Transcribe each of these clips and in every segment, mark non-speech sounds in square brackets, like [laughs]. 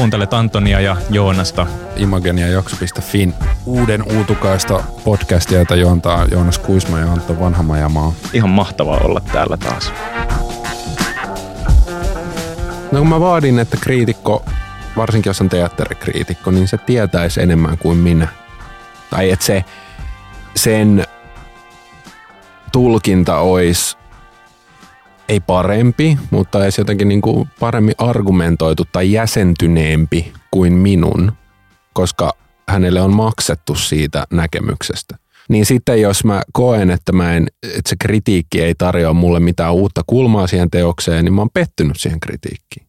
Kuuntelet Antonia ja Joonasta. Imagenia jakso.fin uuden uutukaista podcastia, jota juontaa Joonas Kuisma ja Antto Vanhamajamaa. Ihan mahtavaa olla täällä taas. No kun mä vaadin, että kriitikko, varsinkin jos on teatterikriitikko, niin se tietäisi enemmän kuin minä. Tai että se, sen tulkinta olisi ei parempi, mutta edes jotenkin niin kuin paremmin argumentoitu tai jäsentyneempi kuin minun, koska hänelle on maksettu siitä näkemyksestä. Niin sitten jos mä koen, että, mä en, että se kritiikki ei tarjoa mulle mitään uutta kulmaa siihen teokseen, niin mä oon pettynyt siihen kritiikkiin.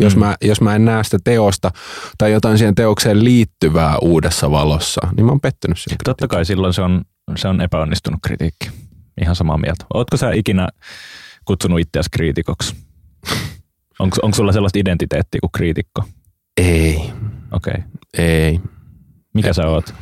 Jos, mm. mä, jos mä en näe sitä teosta tai jotain siihen teokseen liittyvää uudessa valossa, niin mä oon pettynyt siihen Totta kai silloin se on, se on epäonnistunut kritiikki. Ihan samaa mieltä. Ootko sä ikinä kutsunut itseäsi kriitikoksi? Onko, onko sulla sellaista identiteettiä kuin kriitikko? Ei. Okei. Okay. Ei. Mikä sä oot?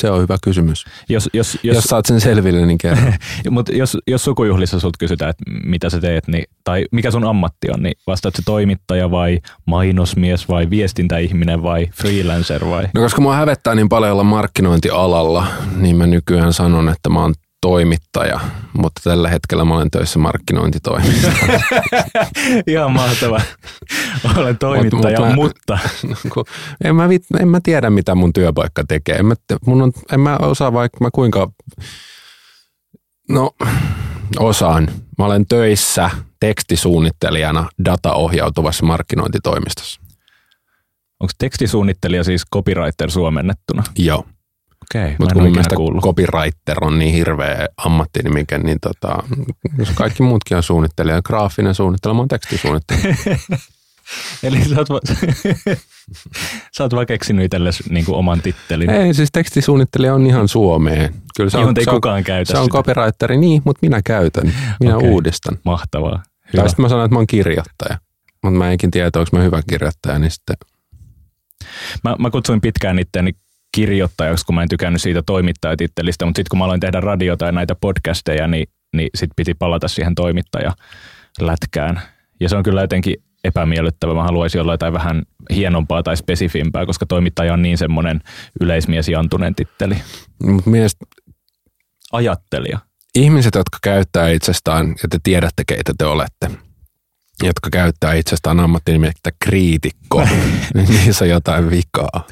Se on hyvä kysymys. Jos, jos, jos, jos saat sen selville, niin kerro. [laughs] Mutta jos, jos sukujuhlissa sut kysytään, että mitä sä teet, niin, tai mikä sun ammatti on, niin vastaat se toimittaja vai mainosmies vai viestintäihminen vai freelancer vai? No koska mua hävettää niin paljon olla markkinointialalla, niin mä nykyään sanon, että mä oon toimittaja, mutta tällä hetkellä mä olen töissä markkinointitoimissa. [laughs] Ihan mahtava. Olen toimittaja, mut, mut mutta... [laughs] mutta... en, mä, en mä tiedä, mitä mun työpaikka tekee. En mä, mun on, en mä osaa vaikka mä kuinka... No, osaan. Mä olen töissä tekstisuunnittelijana dataohjautuvassa markkinointitoimistossa. Onko tekstisuunnittelija siis copywriter suomennettuna? Joo. Okei, Mutta kun mun mielestä kuullut. copywriter on niin hirveä ammattinimike, niin tota, jos kaikki muutkin on suunnittelija, graafinen suunnittelija, mä oon tekstisuunnittelija. [laughs] Eli sä oot, va- [laughs] sä oot vaan keksinyt itsellesi niin oman tittelin. Ei, siis tekstisuunnittelija on ihan Suomeen. Kyllä se on, ei se kukaan on, käytä Se on copywriteri, niin, mutta minä käytän. Minä okay. uudistan. Mahtavaa. Hyvä. Tai sitten mä sanon, että mä oon kirjoittaja. Mutta mä enkin tiedä, onko mä hyvä kirjoittaja, niin sitten... Mä, mä kutsuin pitkään itseäni kirjoittajaksi, kun mä en tykännyt siitä toimittajatittelistä, mutta sitten kun mä aloin tehdä radiota ja näitä podcasteja, niin, niin sitten piti palata siihen toimittajalätkään. Ja se on kyllä jotenkin epämiellyttävä. Mä haluaisin olla jotain vähän hienompaa tai spesifimpää, koska toimittaja on niin semmoinen yleismies Jantunen titteli. Mut mielestä Ajattelija. Ihmiset, jotka käyttää itsestään, ja te tiedätte keitä te olette, jotka käyttää itsestään ammattinimikettä kriitikko, [laughs] niin niissä on jotain vikaa.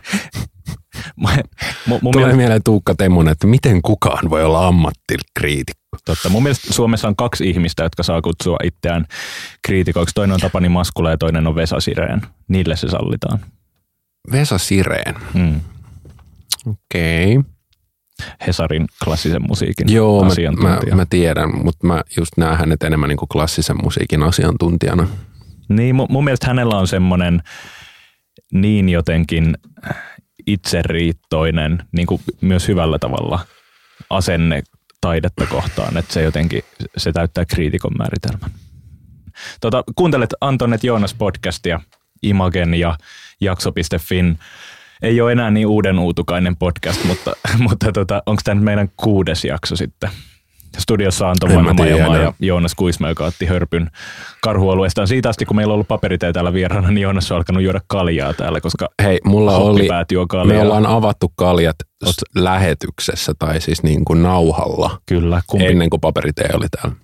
Mun, Tulee mielestä, mieleen Tuukka Temmonen, että miten kukaan voi olla ammattikriitikko. Totta. Mun mielestä Suomessa on kaksi ihmistä, jotka saa kutsua itseään kriitikoiksi. Toinen on Tapani Maskula ja toinen on Vesa Sireen. Niille se sallitaan. Vesa Sireen. Mm. Okei. Okay. Hesarin klassisen musiikin Joo, asiantuntija. Mä, mä, mä tiedän, mutta mä just näen hänet enemmän niin kuin klassisen musiikin asiantuntijana. Niin, mun, mun mielestä hänellä on semmoinen niin jotenkin itseriittoinen, niin kuin myös hyvällä tavalla asenne taidetta kohtaan, että se jotenkin, se täyttää kriitikon määritelmän. Tota, kuuntelet Antonet Joonas podcastia, Imagen ja jakso.fin. Ei ole enää niin uuden uutukainen podcast, mutta, [laughs] mutta tota, onko tämä meidän kuudes jakso sitten? Studiossa Anto Vanhamajamaa ja Joonas Kuisma, joka otti hörpyn karhualueestaan. Siitä asti, kun meillä on ollut paperitee täällä vieraana, niin Joonas on alkanut juoda kaljaa täällä, koska Hei, mulla oli, me ollaan avattu kaljat Oot... lähetyksessä tai siis niin kuin nauhalla. Kyllä. Kumpi... Ennen kuin paperitee oli täällä.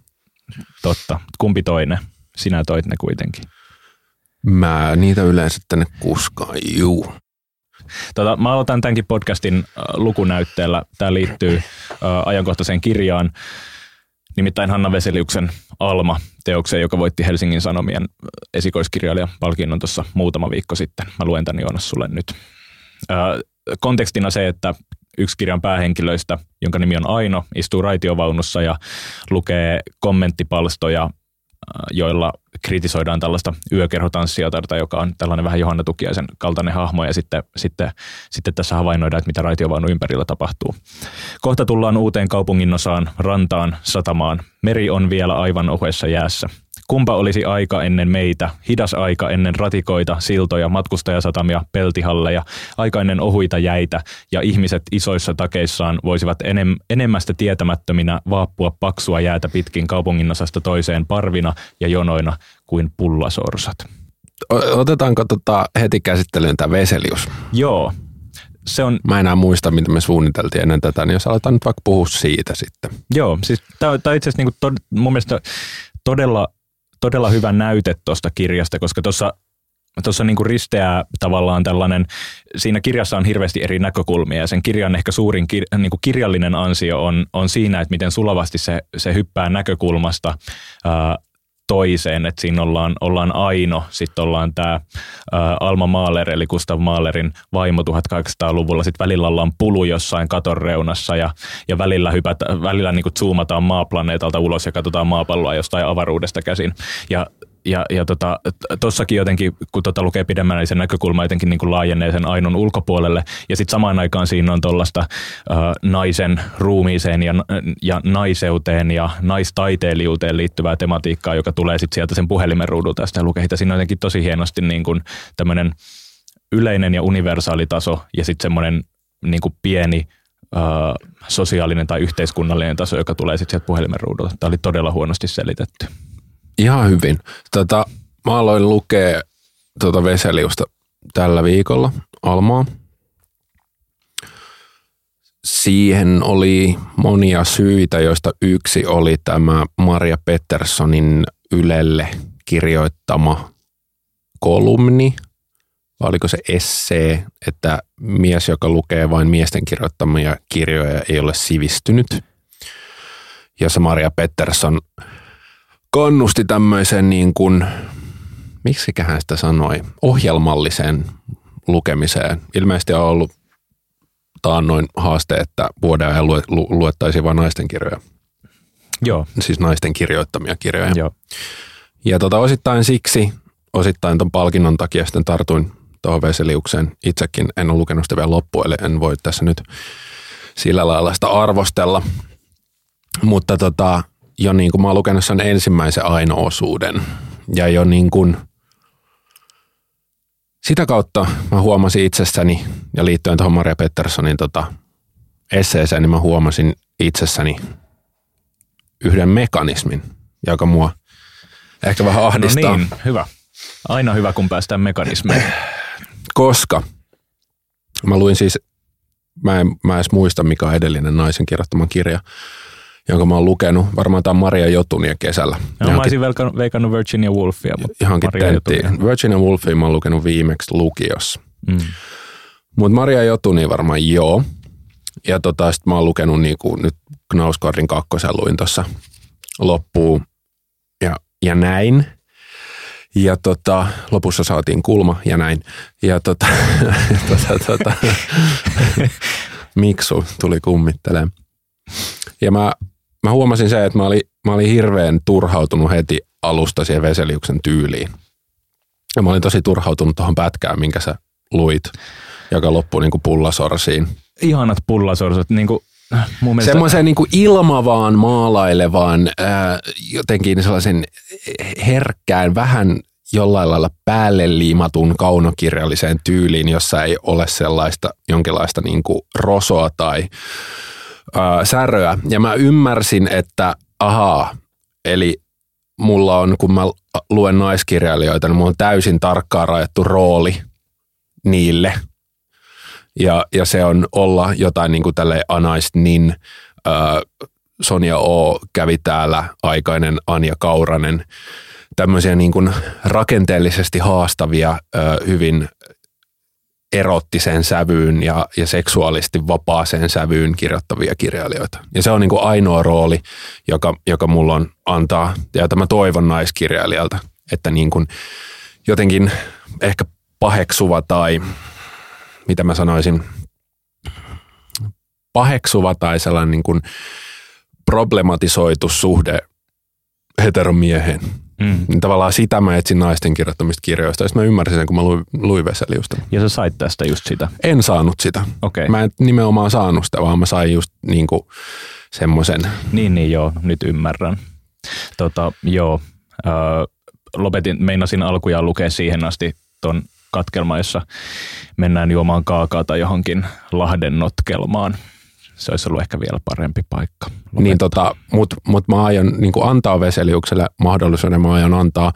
Totta. Kumpi toinen? Sinä toit ne kuitenkin. Mä niitä yleensä tänne kuskaan, juu. Tota, mä aloitan tämänkin podcastin äh, lukunäytteellä. Tämä liittyy äh, ajankohtaiseen kirjaan, nimittäin Hanna Veseliuksen Alma-teokseen, joka voitti Helsingin Sanomien äh, esikoiskirjailijan palkinnon tuossa muutama viikko sitten. Mä luen tämän Joonas sulle nyt. Kontekstina se, että yksi kirjan päähenkilöistä, jonka nimi on Aino, istuu raitiovaunussa ja lukee kommenttipalstoja joilla kritisoidaan tällaista yökerhotanssijotarta, joka on tällainen vähän Johanna Tukiaisen kaltainen hahmo, ja sitten, sitten, sitten tässä havainnoidaan, että mitä raitiovaunu ympärillä tapahtuu. Kohta tullaan uuteen kaupunginosaan, rantaan, satamaan. Meri on vielä aivan ohuessa jäässä. Kumpa olisi aika ennen meitä, hidas aika ennen ratikoita, siltoja, matkustajasatamia, peltihalleja, aika ennen ohuita jäitä, ja ihmiset isoissa takeissaan voisivat enem, enemmästä tietämättöminä vaappua paksua jäätä pitkin kaupunginosasta toiseen parvina ja jonoina kuin pullasorsat. otetaanko tota heti käsittelyyn tämä Veselius? Joo, se on, Mä enää muista, mitä me suunniteltiin ennen tätä, niin jos aletaan nyt vaikka puhua siitä sitten. joo, siis tämä on itse asiassa niinku tod, mun mielestä todella, todella hyvä näyte tuosta kirjasta, koska tuossa tuossa niinku risteää tavallaan tällainen, siinä kirjassa on hirveästi eri näkökulmia ja sen kirjan ehkä suurin kir, niinku kirjallinen ansio on, on siinä, että miten sulavasti se, se hyppää näkökulmasta. Ää, toiseen, että siinä ollaan, ollaan Aino, sitten ollaan tämä Alma Mahler, eli Gustav Mahlerin vaimo 1800-luvulla, sitten välillä ollaan pulu jossain katon reunassa ja, ja välillä, hypätä, välillä niin zoomataan maaplaneetalta ulos ja katsotaan maapalloa jostain avaruudesta käsin. Ja ja, ja tota, tossakin jotenkin, kun tota lukee pidemmän, niin se näkökulma jotenkin niin kuin laajenee sen ainon ulkopuolelle. Ja sitten samaan aikaan siinä on tuollaista naisen ruumiiseen ja, ja naiseuteen ja naistaiteilijuuteen liittyvää tematiikkaa, joka tulee sitten sieltä sen puhelimen ruudulta ja sitä lukee. Siinä on jotenkin tosi hienosti niin kuin tämmöinen yleinen ja universaali taso ja sitten semmoinen niin kuin pieni äh, sosiaalinen tai yhteiskunnallinen taso, joka tulee sitten sieltä puhelimen ruudulta. Tämä oli todella huonosti selitetty. Ihan hyvin. Tota, mä aloin lukea tuota Veseliusta tällä viikolla, Almaa. Siihen oli monia syitä, joista yksi oli tämä Maria Petterssonin Ylelle kirjoittama kolumni, oliko se essee, että mies, joka lukee vain miesten kirjoittamia kirjoja, ei ole sivistynyt. Jossa Maria Pettersson kannusti tämmöisen niin kuin, miksiköhän sitä sanoi, ohjelmalliseen lukemiseen. Ilmeisesti on ollut taannoin haaste, että vuoden ajan lue, lu, luettaisiin vain naisten kirjoja. Joo. Siis naisten kirjoittamia kirjoja. Joo. Ja tota, osittain siksi, osittain ton palkinnon takia sitten tartuin tuohon Veseliukseen. Itsekin en ole lukenut sitä vielä loppuun, eli en voi tässä nyt sillä lailla sitä arvostella. Mutta tota, jo niin kuin mä oon lukenut sen ensimmäisen aino-osuuden. Ja jo niin kuin sitä kautta mä huomasin itsessäni, ja liittyen tuohon Maria Petterssonin tota, esseeseen, niin mä huomasin itsessäni yhden mekanismin, joka mua ehkä vähän ahdistaa. No niin, hyvä. Aina hyvä, kun päästään mekanismeihin. Koska mä luin siis, mä en, mä en edes muista mikä on edellinen naisen kirjoittama kirja, jonka mä oon lukenut. Varmaan tämä Maria Jotunia kesällä. No, mä olisin veikannut, veikannut Virginia Woolfia, mutta Johonkin Maria tenttiin. Jotunia. Virginia Woolfia mä oon lukenut viimeksi lukiossa. Mm. Mutta Maria Jotuni varmaan joo. Ja tota, sit mä oon lukenut niinku, nyt Knausgårdin kakkosen luin tuossa loppuun ja, ja näin. Ja tota, lopussa saatiin kulma ja näin. Ja tota, [laughs] tota, tota, [laughs] Miksu tuli kummittelemaan. Ja mä, mä huomasin se, että mä olin, mä olin hirveän turhautunut heti alusta siihen Veseliuksen tyyliin. Ja mä olin tosi turhautunut tuohon pätkään, minkä sä luit, joka loppui niin kuin pullasorsiin. Ihanat pullasorsut, niin kuin, mun mielestä... Semmoiseen niin ilmavaan, maalailevaan, ää, jotenkin sellaisen herkkään, vähän jollain lailla päälle liimatun kaunokirjalliseen tyyliin, jossa ei ole sellaista jonkinlaista niin kuin rosoa tai ää, säröä. Ja mä ymmärsin, että ahaa, eli mulla on, kun mä luen naiskirjailijoita, niin mulla on täysin tarkkaan rajattu rooli niille. Ja, ja se on olla jotain niin kuin tälle Anais Nin, ää, Sonja O kävi täällä, aikainen Anja Kauranen, tämmöisiä niin kuin rakenteellisesti haastavia, ää, hyvin erottiseen sävyyn ja, ja seksuaalisesti vapaaseen sävyyn kirjoittavia kirjailijoita. Ja se on niin kuin ainoa rooli, joka, joka mulla on antaa, ja jota mä toivon naiskirjailijalta, että niin kuin jotenkin ehkä paheksuva tai mitä mä sanoisin, paheksuva tai sellainen niin kuin problematisoitu suhde heteromieheen. Mm. Niin tavallaan sitä mä etsin naisten kirjoittamista kirjoista. Ja sitten mä ymmärsin sen, kun mä luin, luin Veseliusta. Ja sä sait tästä just sitä. En saanut sitä. Okei. Mä en nimenomaan saanut sitä, vaan mä sain just niin kuin semmoisen. Niin, niin joo, nyt ymmärrän. Tota, joo, öö, lopetin, meinasin alkujaan lukea siihen asti ton katkelma, jossa mennään juomaan kaakaata johonkin Lahden notkelmaan. Se olisi ollut ehkä vielä parempi paikka. Niin tota, Mutta mut mä aion niin antaa Veseliukselle mahdollisuuden, mä aion antaa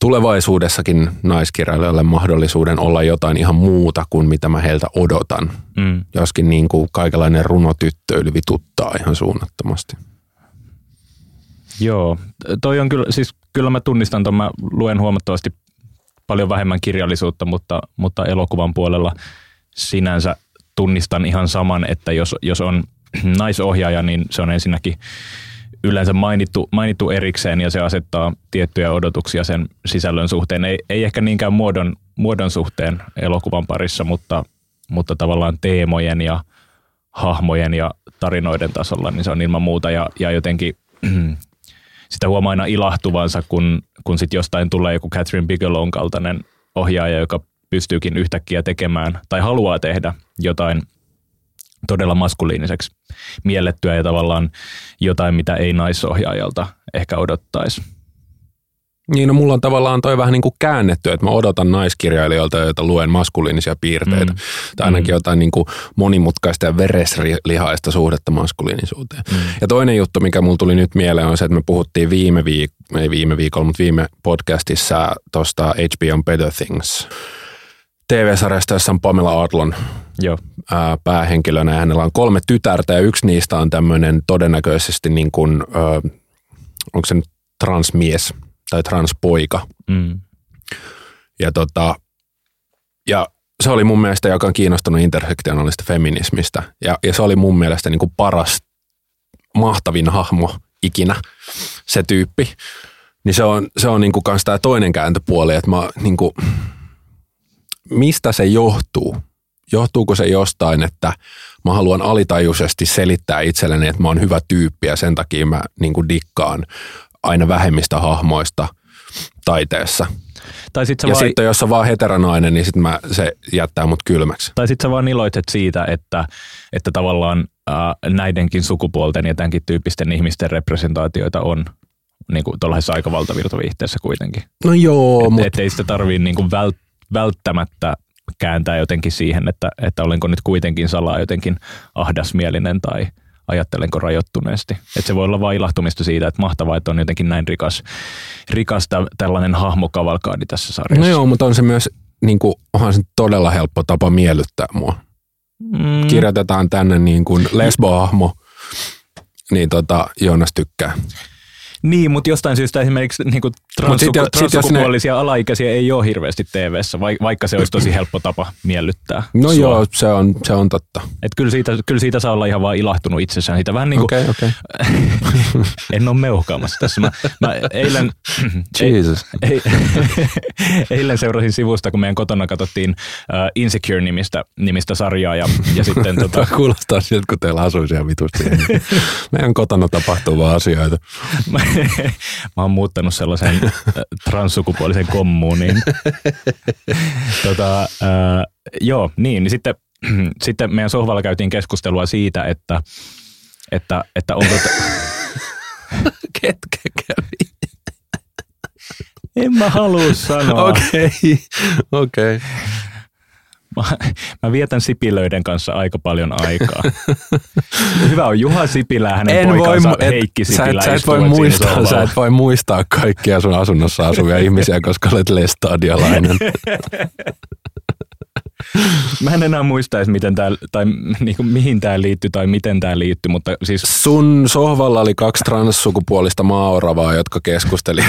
tulevaisuudessakin naiskirjailijoille mahdollisuuden olla jotain ihan muuta kuin mitä mä heiltä odotan. Mm. Joskin niin kuin kaikenlainen runotyttöily vituttaa ihan suunnattomasti. Joo, toi on kyllä, siis kyllä mä tunnistan ton, mä luen huomattavasti paljon vähemmän kirjallisuutta, mutta, mutta elokuvan puolella sinänsä tunnistan ihan saman, että jos, jos on [clears throat] naisohjaaja, niin se on ensinnäkin yleensä mainittu, mainittu erikseen ja se asettaa tiettyjä odotuksia sen sisällön suhteen. Ei, ei ehkä niinkään muodon, muodon suhteen elokuvan parissa, mutta, mutta tavallaan teemojen ja hahmojen ja tarinoiden tasolla, niin se on ilman muuta ja, ja jotenkin [clears throat] sitä huomaa aina ilahtuvansa, kun, kun sit jostain tulee joku Catherine Bigelown kaltainen ohjaaja, joka pystyykin yhtäkkiä tekemään tai haluaa tehdä jotain todella maskuliiniseksi miellettyä ja tavallaan jotain, mitä ei naisohjaajalta ehkä odottaisi. Niin, no mulla on tavallaan toi vähän niin kuin käännetty, että mä odotan naiskirjailijoilta, joita luen maskuliinisia piirteitä. Mm. Tai ainakin mm. jotain niin kuin monimutkaista ja vereslihaista suhdetta maskuliinisuuteen. Mm. Ja toinen juttu, mikä mulla tuli nyt mieleen, on se, että me puhuttiin viime viik- ei viime viikolla, mutta viime podcastissa tuosta HBO Better Things. TV-sarjasta, jossa on Pamela Adlon Joo. Ää, päähenkilönä ja hänellä on kolme tytärtä ja yksi niistä on tämmöinen todennäköisesti niin kuin, ää, onko se nyt transmies tai transpoika. Mm. Ja, tota, ja se oli mun mielestä, joka on kiinnostunut intersektionaalista feminismistä. Ja, ja se oli mun mielestä niin kuin paras, mahtavin hahmo ikinä, se tyyppi. Niin se on, se on niin kuin kans tämä toinen kääntöpuoli, että mä niin kuin, mistä se johtuu? Johtuuko se jostain, että mä haluan alitajuisesti selittää itselleni, että mä oon hyvä tyyppi ja sen takia mä niin kuin dikkaan aina vähemmistä hahmoista taiteessa. Tai sitten Ja vai... sitten jos on vaan heteronainen, niin sit mä, se jättää mut kylmäksi. Tai sitten sä vaan iloitset siitä, että, että tavallaan ää, näidenkin sukupuolten ja tämänkin tyyppisten ihmisten representaatioita on niin kuin tuollaisessa aika valtavirtaviihteessä kuitenkin. No joo, Et, mutta sitä tarvii niin kuin vält, välttämättä kääntää jotenkin siihen, että, että olenko nyt kuitenkin salaa jotenkin ahdasmielinen tai ajattelenko rajoittuneesti. Että se voi olla vain ilahtumista siitä, että mahtavaa, että on jotenkin näin rikas, rikas tä, tällainen hahmokavalkaadi tässä sarjassa. no joo, mutta on se myös, niin kuin, onhan se todella helppo tapa miellyttää mua. mm, Kirjoitetaan tänne niin kuin lesbohahmo, niin tota, Joonas tykkää. Niin, mutta jostain syystä esimerkiksi niin kuin transsuku- jos ne- transsukupuolisia alaikäisiä ei ole hirveästi TV-ssä, vai- vaikka se olisi tosi helppo tapa miellyttää. No sua. joo, se on, se on totta. Et kyllä, siitä, kyllä siitä saa olla ihan vaan ilahtunut itsessään. Siitä vähän niin kuin, Okei, okei. [laughs] en ole meuhkaamassa tässä. Mä, mä eilen, [clears throat] Jesus. ei, [laughs] eilen seurasin sivusta, kun meidän kotona katsottiin uh, Insecure-nimistä nimistä sarjaa ja, ja sitten tota, [laughs] kuulostaa siltä, kun teillä asuu siellä vitusti. Meidän kotona tapahtuu vaan asioita. Mä, oon muuttanut sellaiseen äh, transsukupuoliseen kommuuniin. tota, äh, joo, niin, niin sitten, sitten meidän sohvalla käytiin keskustelua siitä, että, että, että onko... T- Ketkä kävi? en mä halua sanoa. Okei, okei. Mä, mä vietän Sipilöiden kanssa aika paljon aikaa. [laughs] Hyvä on Juha Sipilä hänen poikansa mu- et- Heikki sä, Sipilä et, sä, et voi muistaa, sä et voi muistaa kaikkia sun asunnossa asuvia ihmisiä, koska olet lestadialainen. [laughs] Mä en enää muista edes, miten tää, tai niin kuin, mihin tämä liittyy tai miten tämä liittyy, mutta siis Sun sohvalla oli kaksi transsukupuolista maoravaa, jotka keskusteli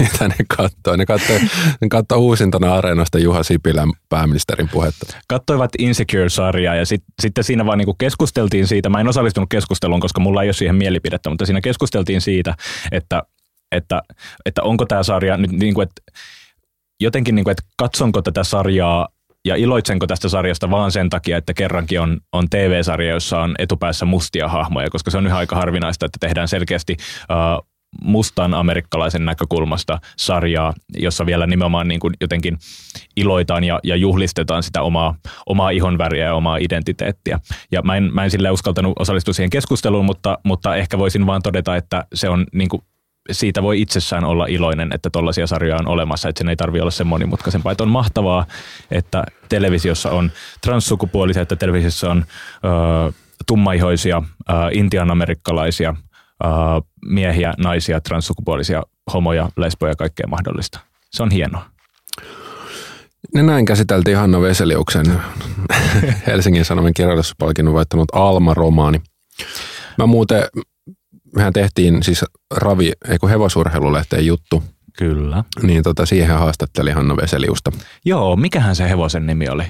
mitä ne katsoi. Ne katsoi, ne katsoi uusintana areenasta Juha Sipilän pääministerin puhetta. kattoivat Insecure-sarjaa ja sit, sitten siinä vaan niinku keskusteltiin siitä, mä en osallistunut keskusteluun, koska mulla ei ole siihen mielipidettä, mutta siinä keskusteltiin siitä, että, että, että onko tämä sarja nyt niinku, että jotenkin niinku, että katsonko tätä sarjaa ja iloitsenko tästä sarjasta vaan sen takia, että kerrankin on, on TV-sarja, jossa on etupäässä mustia hahmoja, koska se on yhä aika harvinaista, että tehdään selkeästi uh, mustan amerikkalaisen näkökulmasta sarjaa, jossa vielä nimenomaan niin kuin jotenkin iloitaan ja, ja juhlistetaan sitä omaa, omaa ihonväriä ja omaa identiteettiä. Ja mä en, mä en sille uskaltanut osallistua siihen keskusteluun, mutta, mutta ehkä voisin vaan todeta, että se on niin kuin siitä voi itsessään olla iloinen, että tollaisia sarjoja on olemassa, että sen ei tarvitse olla sen monimutkaisempaa. Että on mahtavaa, että televisiossa on transsukupuolisia, että televisiossa on ö, tummaihoisia, ö, intianamerikkalaisia ö, miehiä, naisia, transsukupuolisia, homoja, lesboja ja kaikkea mahdollista. Se on hienoa. Ne näin käsiteltiin Hanna Veseliuksen [laughs] Helsingin Sanomien kirjallisuuspalkinnon voittanut Alma-romaani. Mä muuten, mehän tehtiin siis ravi, eikö hevosurheilulehteen juttu, Kyllä. niin tota, siihen haastatteli Hanna Veseliusta. Joo, mikähän se hevosen nimi oli?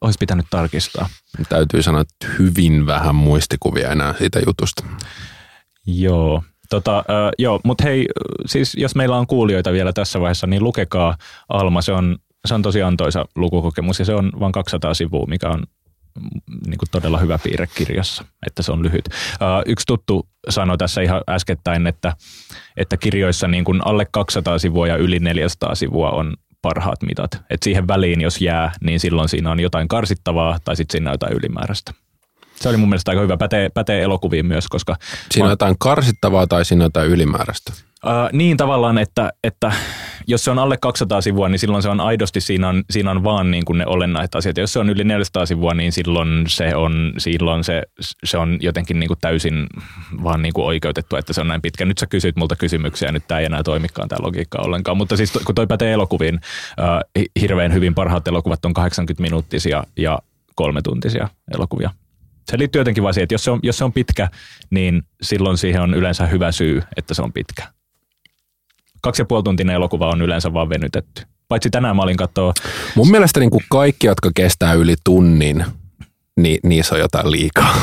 Olisi pitänyt tarkistaa. Täytyy sanoa, että hyvin vähän muistikuvia enää siitä jutusta. Joo, tota, äh, joo mutta hei, siis jos meillä on kuulijoita vielä tässä vaiheessa, niin lukekaa Alma, se on, se on tosi antoisa lukukokemus ja se on vain 200 sivua, mikä on niin kuin todella hyvä piirre kirjassa, että se on lyhyt. Yksi tuttu sanoi tässä ihan äskettäin, että, että kirjoissa niin kuin alle 200 sivua ja yli 400 sivua on parhaat mitat. Et siihen väliin, jos jää, niin silloin siinä on jotain karsittavaa tai sitten siinä on jotain ylimääräistä. Se oli mun mielestä aika hyvä. Pätee, pätee elokuviin myös, koska... Siinä on jotain karsittavaa tai siinä on jotain ylimääräistä. Äh, niin tavallaan, että, että jos se on alle 200 sivua, niin silloin se on aidosti, siinä on, siinä on vaan niin kuin ne olennaiset asiat. Jos se on yli 400 sivua, niin silloin se on, silloin se, se on jotenkin niin kuin täysin vaan niin kuin oikeutettu, että se on näin pitkä. Nyt sä kysyt multa kysymyksiä, nyt tämä ei enää toimikaan tämä logiikka ollenkaan. Mutta siis kun toi pätee elokuviin, äh, hirveän hyvin parhaat elokuvat on 80 minuuttisia ja kolme tuntisia elokuvia. Se liittyy jotenkin vaan siihen, että jos se, on, jos se on pitkä, niin silloin siihen on yleensä hyvä syy, että se on pitkä kaksi ja puoli tuntinen elokuva on yleensä vaan venytetty. Paitsi tänään mä olin katsoa... Mun mielestä niin kuin kaikki, jotka kestää yli tunnin, niin niissä on jotain liikaa.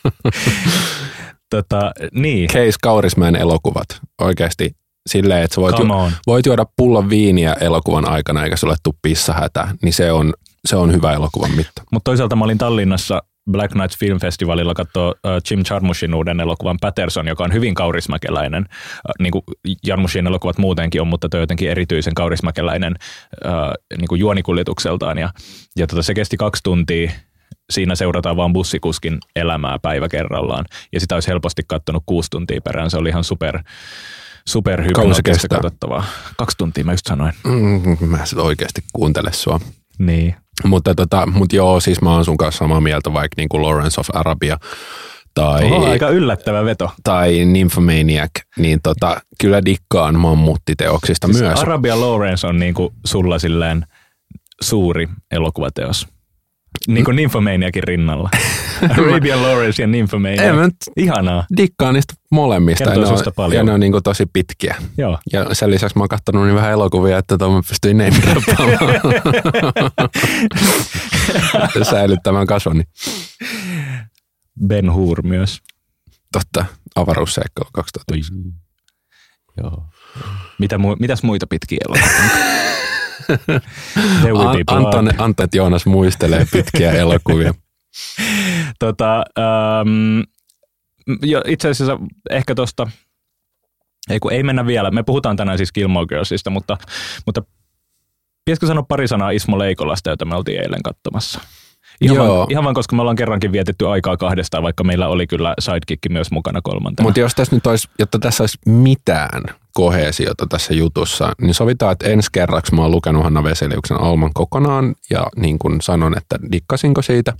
[laughs] tota, niin. Case Kaurismäen elokuvat. Oikeasti silleen, että sä voit, ju- voit juoda pullon viiniä elokuvan aikana eikä sulle tule pissahätä, niin se on, se on hyvä elokuvan mitta. Mutta toisaalta mä olin Tallinnassa Black Nights Film Festivalilla katsoa uh, Jim Jarmushin uuden elokuvan Patterson, joka on hyvin kaurismäkeläinen. Uh, niin kuin Jarmushin elokuvat muutenkin on, mutta toi jotenkin erityisen kaurismäkeläinen uh, niin kuin juonikuljetukseltaan. Ja, ja tota, se kesti kaksi tuntia. Siinä seurataan vaan bussikuskin elämää päivä kerrallaan. Ja sitä olisi helposti katsonut kuusi tuntia perään. Se oli ihan super, super hypnoottista katsottavaa. Kaksi tuntia mä just sanoin. Mm, mä en oikeasti kuuntele sua. Niin. Mutta tota, mut joo, siis mä oon sun kanssa samaa mieltä, vaikka niin kuin Lawrence of Arabia tai, Oho, aika yllättävä veto. Tai Nymphomaniac, niin tota, kyllä dikkaan mammuttiteoksista siis myös. Arabia Lawrence on niin kuin sulla silleen suuri elokuvateos. Niin kuin Nymphomaniakin rinnalla. [laughs] Arabian Lawrence ja Nymphomania. Mä nyt Ihanaa. Dikkaan niistä molemmista. Kertoo ja ne, on, paljon. ja ne on niin kuin tosi pitkiä. Joo. Ja sen lisäksi mä oon kattonut niin vähän elokuvia, että tuon mä pystyin name [laughs] säilyttämään kasvoni. Ben Hur myös. Totta, avaruusseikkailu 2001. Joo. Mitä mu- mitäs muita pitkiä elokuvia? [laughs] An- Anton, Anton Joonas muistelee pitkiä [laughs] elokuvia. tota, um, jo, itse asiassa ehkä tuosta, ei kun ei mennä vielä, me puhutaan tänään siis Gilmore Girlsista, mutta, mutta pitäisikö sanoa pari sanaa Ismo Leikolasta, jota me oltiin eilen katsomassa? Ihan, Joo. Vaan, ihan vaan, koska me ollaan kerrankin vietetty aikaa kahdestaan, vaikka meillä oli kyllä sidekick myös mukana kolmantena. Mutta jos tässä nyt olisi, jotta tässä olisi mitään kohesiota tässä jutussa, niin sovitaan, että ensi kerraksi mä oon lukenut Hanna Veseliuksen Alman kokonaan ja niin kuin sanon, että dikkasinko siitä.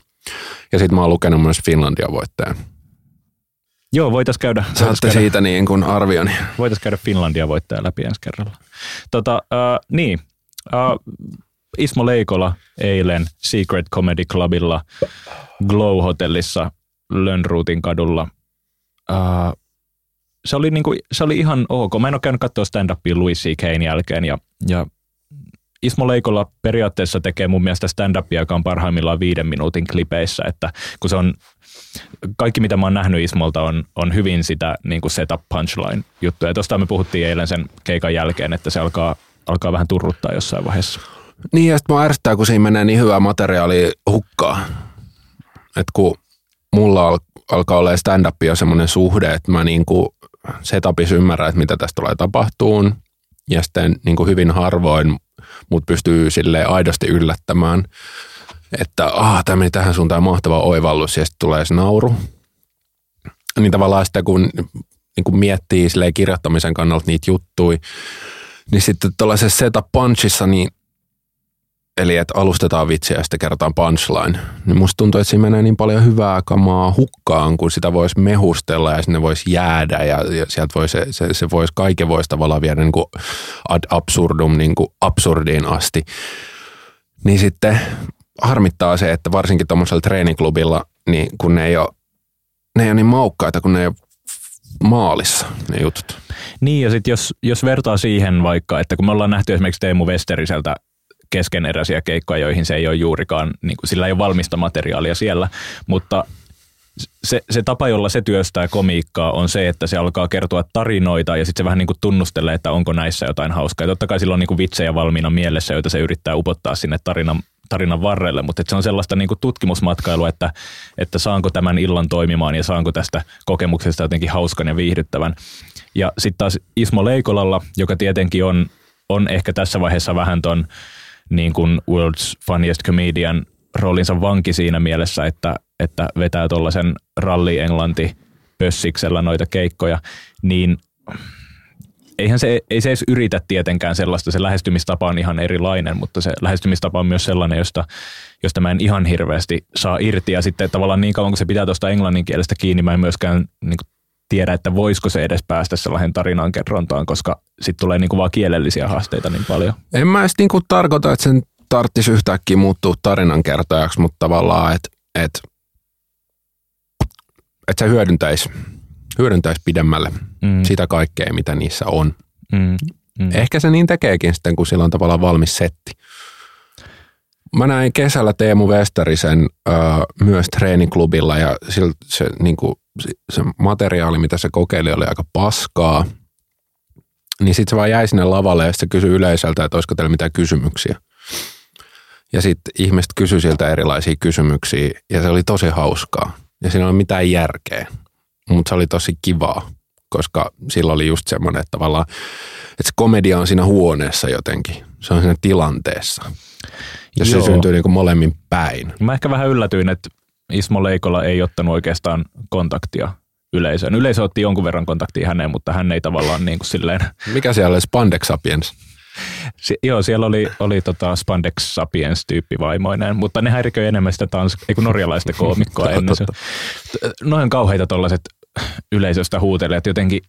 Ja sitten mä oon lukenut myös Finlandia voittajan. Joo, voitaisiin käydä. Saatte voitais käydä, siitä niin kuin arvioni. Voitaisiin käydä Finlandia voittaja läpi ensi kerralla. Tota, äh, niin, äh, Ismo Leikola eilen Secret Comedy Clubilla Glow Hotellissa Lönnruutin kadulla. Uh, se, oli niinku, se oli ihan ok. Mä en ole käynyt katsoa stand-upia Louis C.K.'n jälkeen ja, ja Ismo Leikola periaatteessa tekee mun mielestä stand-upia, joka on parhaimmillaan viiden minuutin klipeissä, että kun se on, kaikki mitä mä oon nähnyt Ismolta on, on hyvin sitä niin kuin setup punchline juttuja. Ja tuosta me puhuttiin eilen sen keikan jälkeen, että se alkaa, alkaa vähän turruttaa jossain vaiheessa. Niin ja sitten mä ärsyttää, kun siinä menee niin hyvää materiaalia hukkaa. Että kun mulla al- alkaa olla stand-up jo semmoinen suhde, että mä niinku setupissa ymmärrän, että mitä tästä tulee tapahtuun. Ja sitten niinku hyvin harvoin mut pystyy sille aidosti yllättämään, että ah, tämä meni tähän suuntaan mahtava oivallus ja sitten tulee se nauru. Niin tavallaan sitten kun niin kuin miettii kirjoittamisen kannalta niitä juttuja, niin sitten tuollaisessa setup punchissa, niin eli että alustetaan vitsiä ja sitten kerrotaan punchline, niin musta tuntuu, että siinä menee niin paljon hyvää kamaa hukkaan, kun sitä voisi mehustella ja sinne voisi jäädä ja, ja sieltä voi se, se, se voisi, kaiken voisi tavallaan viedä niin kuin ad absurdum niin kuin absurdiin asti. Niin sitten harmittaa se, että varsinkin tuommoisella treeniklubilla, niin kun ne ei ole, ne ei ole niin maukkaita, kun ne ei ole maalissa ne jutut. Niin ja sitten jos, jos vertaa siihen vaikka, että kun me ollaan nähty esimerkiksi Teemu Westeriseltä keskeneräisiä keikkoja, joihin se ei ole juurikaan, niin kuin, sillä ei ole valmista materiaalia siellä, mutta se, se tapa, jolla se työstää komiikkaa on se, että se alkaa kertoa tarinoita ja sitten se vähän niin kuin tunnustelee, että onko näissä jotain hauskaa. Ja totta kai sillä on niin kuin vitsejä valmiina mielessä, joita se yrittää upottaa sinne tarinan, tarinan varrelle, mutta se on sellaista niin kuin tutkimusmatkailua, että, että saanko tämän illan toimimaan ja saanko tästä kokemuksesta jotenkin hauskan ja viihdyttävän. Ja sitten taas Ismo Leikolalla, joka tietenkin on, on ehkä tässä vaiheessa vähän ton niin kuin World's Funniest Comedian roolinsa vanki siinä mielessä, että, että vetää tuollaisen ralli englanti pössiksellä noita keikkoja, niin eihän se, ei se edes yritä tietenkään sellaista, se lähestymistapa on ihan erilainen, mutta se lähestymistapa on myös sellainen, josta, josta mä en ihan hirveästi saa irti. Ja sitten tavallaan niin kauan kun se pitää tuosta englannin kielestä kiinni, mä en myöskään niin kuin, tiedä, että voisiko se edes päästä sellaisen tarinan kerrontaan, koska sitten tulee niin kuin vaan kielellisiä haasteita niin paljon. En mä edes niin kuin tarkoita, että sen tarttisi yhtäkkiä muuttua tarinankertojaksi, mutta tavallaan, että, että, että se hyödyntäisi, hyödyntäisi pidemmälle mm. sitä kaikkea, mitä niissä on. Mm. Mm. Ehkä se niin tekeekin sitten, kun sillä on tavallaan valmis setti. Mä näin kesällä Teemu Westerisen ö, myös treeniklubilla ja se, se, niin kuin, se materiaali, mitä se kokeili, oli aika paskaa. Niin sitten se vaan jäi sinne lavalle ja sitten se kysyi yleisöltä, että olisiko teillä mitään kysymyksiä. Ja sitten ihmiset kysyi siltä erilaisia kysymyksiä ja se oli tosi hauskaa. Ja siinä oli mitään järkeä, mutta se oli tosi kivaa, koska sillä oli just semmoinen, että tavallaan, että se komedia on siinä huoneessa jotenkin. Se on siinä tilanteessa. Ja Joo. se syntyy niin kuin molemmin päin. Mä ehkä vähän yllätyin, että Ismo Leikola ei ottanut oikeastaan kontaktia yleisöön. Yleisö otti jonkun verran kontaktia häneen, mutta hän ei tavallaan niin kuin silleen... Mikä siellä oli Spandex Sapiens? Si- joo, siellä oli, oli tota Spandex Sapiens-tyyppi vaimoinen, mutta ne häiriköi enemmän sitä tans- ei kun norjalaista koomikkoa ennen. Noin kauheita tollaiset yleisöstä huutelee, että jotenkin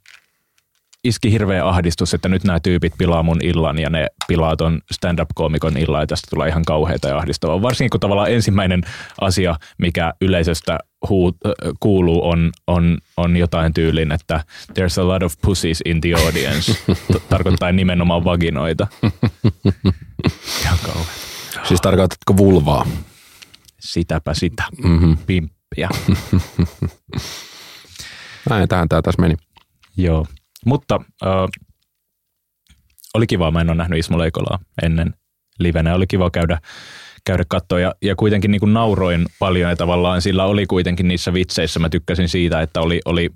iski hirveä ahdistus, että nyt nämä tyypit pilaa mun illan ja ne pilaa ton stand-up-koomikon illan ja tästä tulee ihan kauheita ja ahdistavaa. Varsinkin kun tavallaan ensimmäinen asia, mikä yleisöstä huu, kuuluu, on, on, on jotain tyylin, että there's a lot of pussies in the audience. Tarkoittaa nimenomaan vaginoita. [laughs] Ihan kauhean. Siis tarkoitatko vulvaa? Sitäpä sitä. Mm-hmm. Pimppiä. [laughs] Näin, tähän tämä tässä meni. Joo. Mutta äh, oli kiva, mä en ole nähnyt Ismo Leikolaa ennen livenä. Oli kiva käydä, käydä katsoa ja, ja kuitenkin niin kuin nauroin paljon ja tavallaan sillä oli kuitenkin niissä vitseissä. Mä tykkäsin siitä, että oli, oli,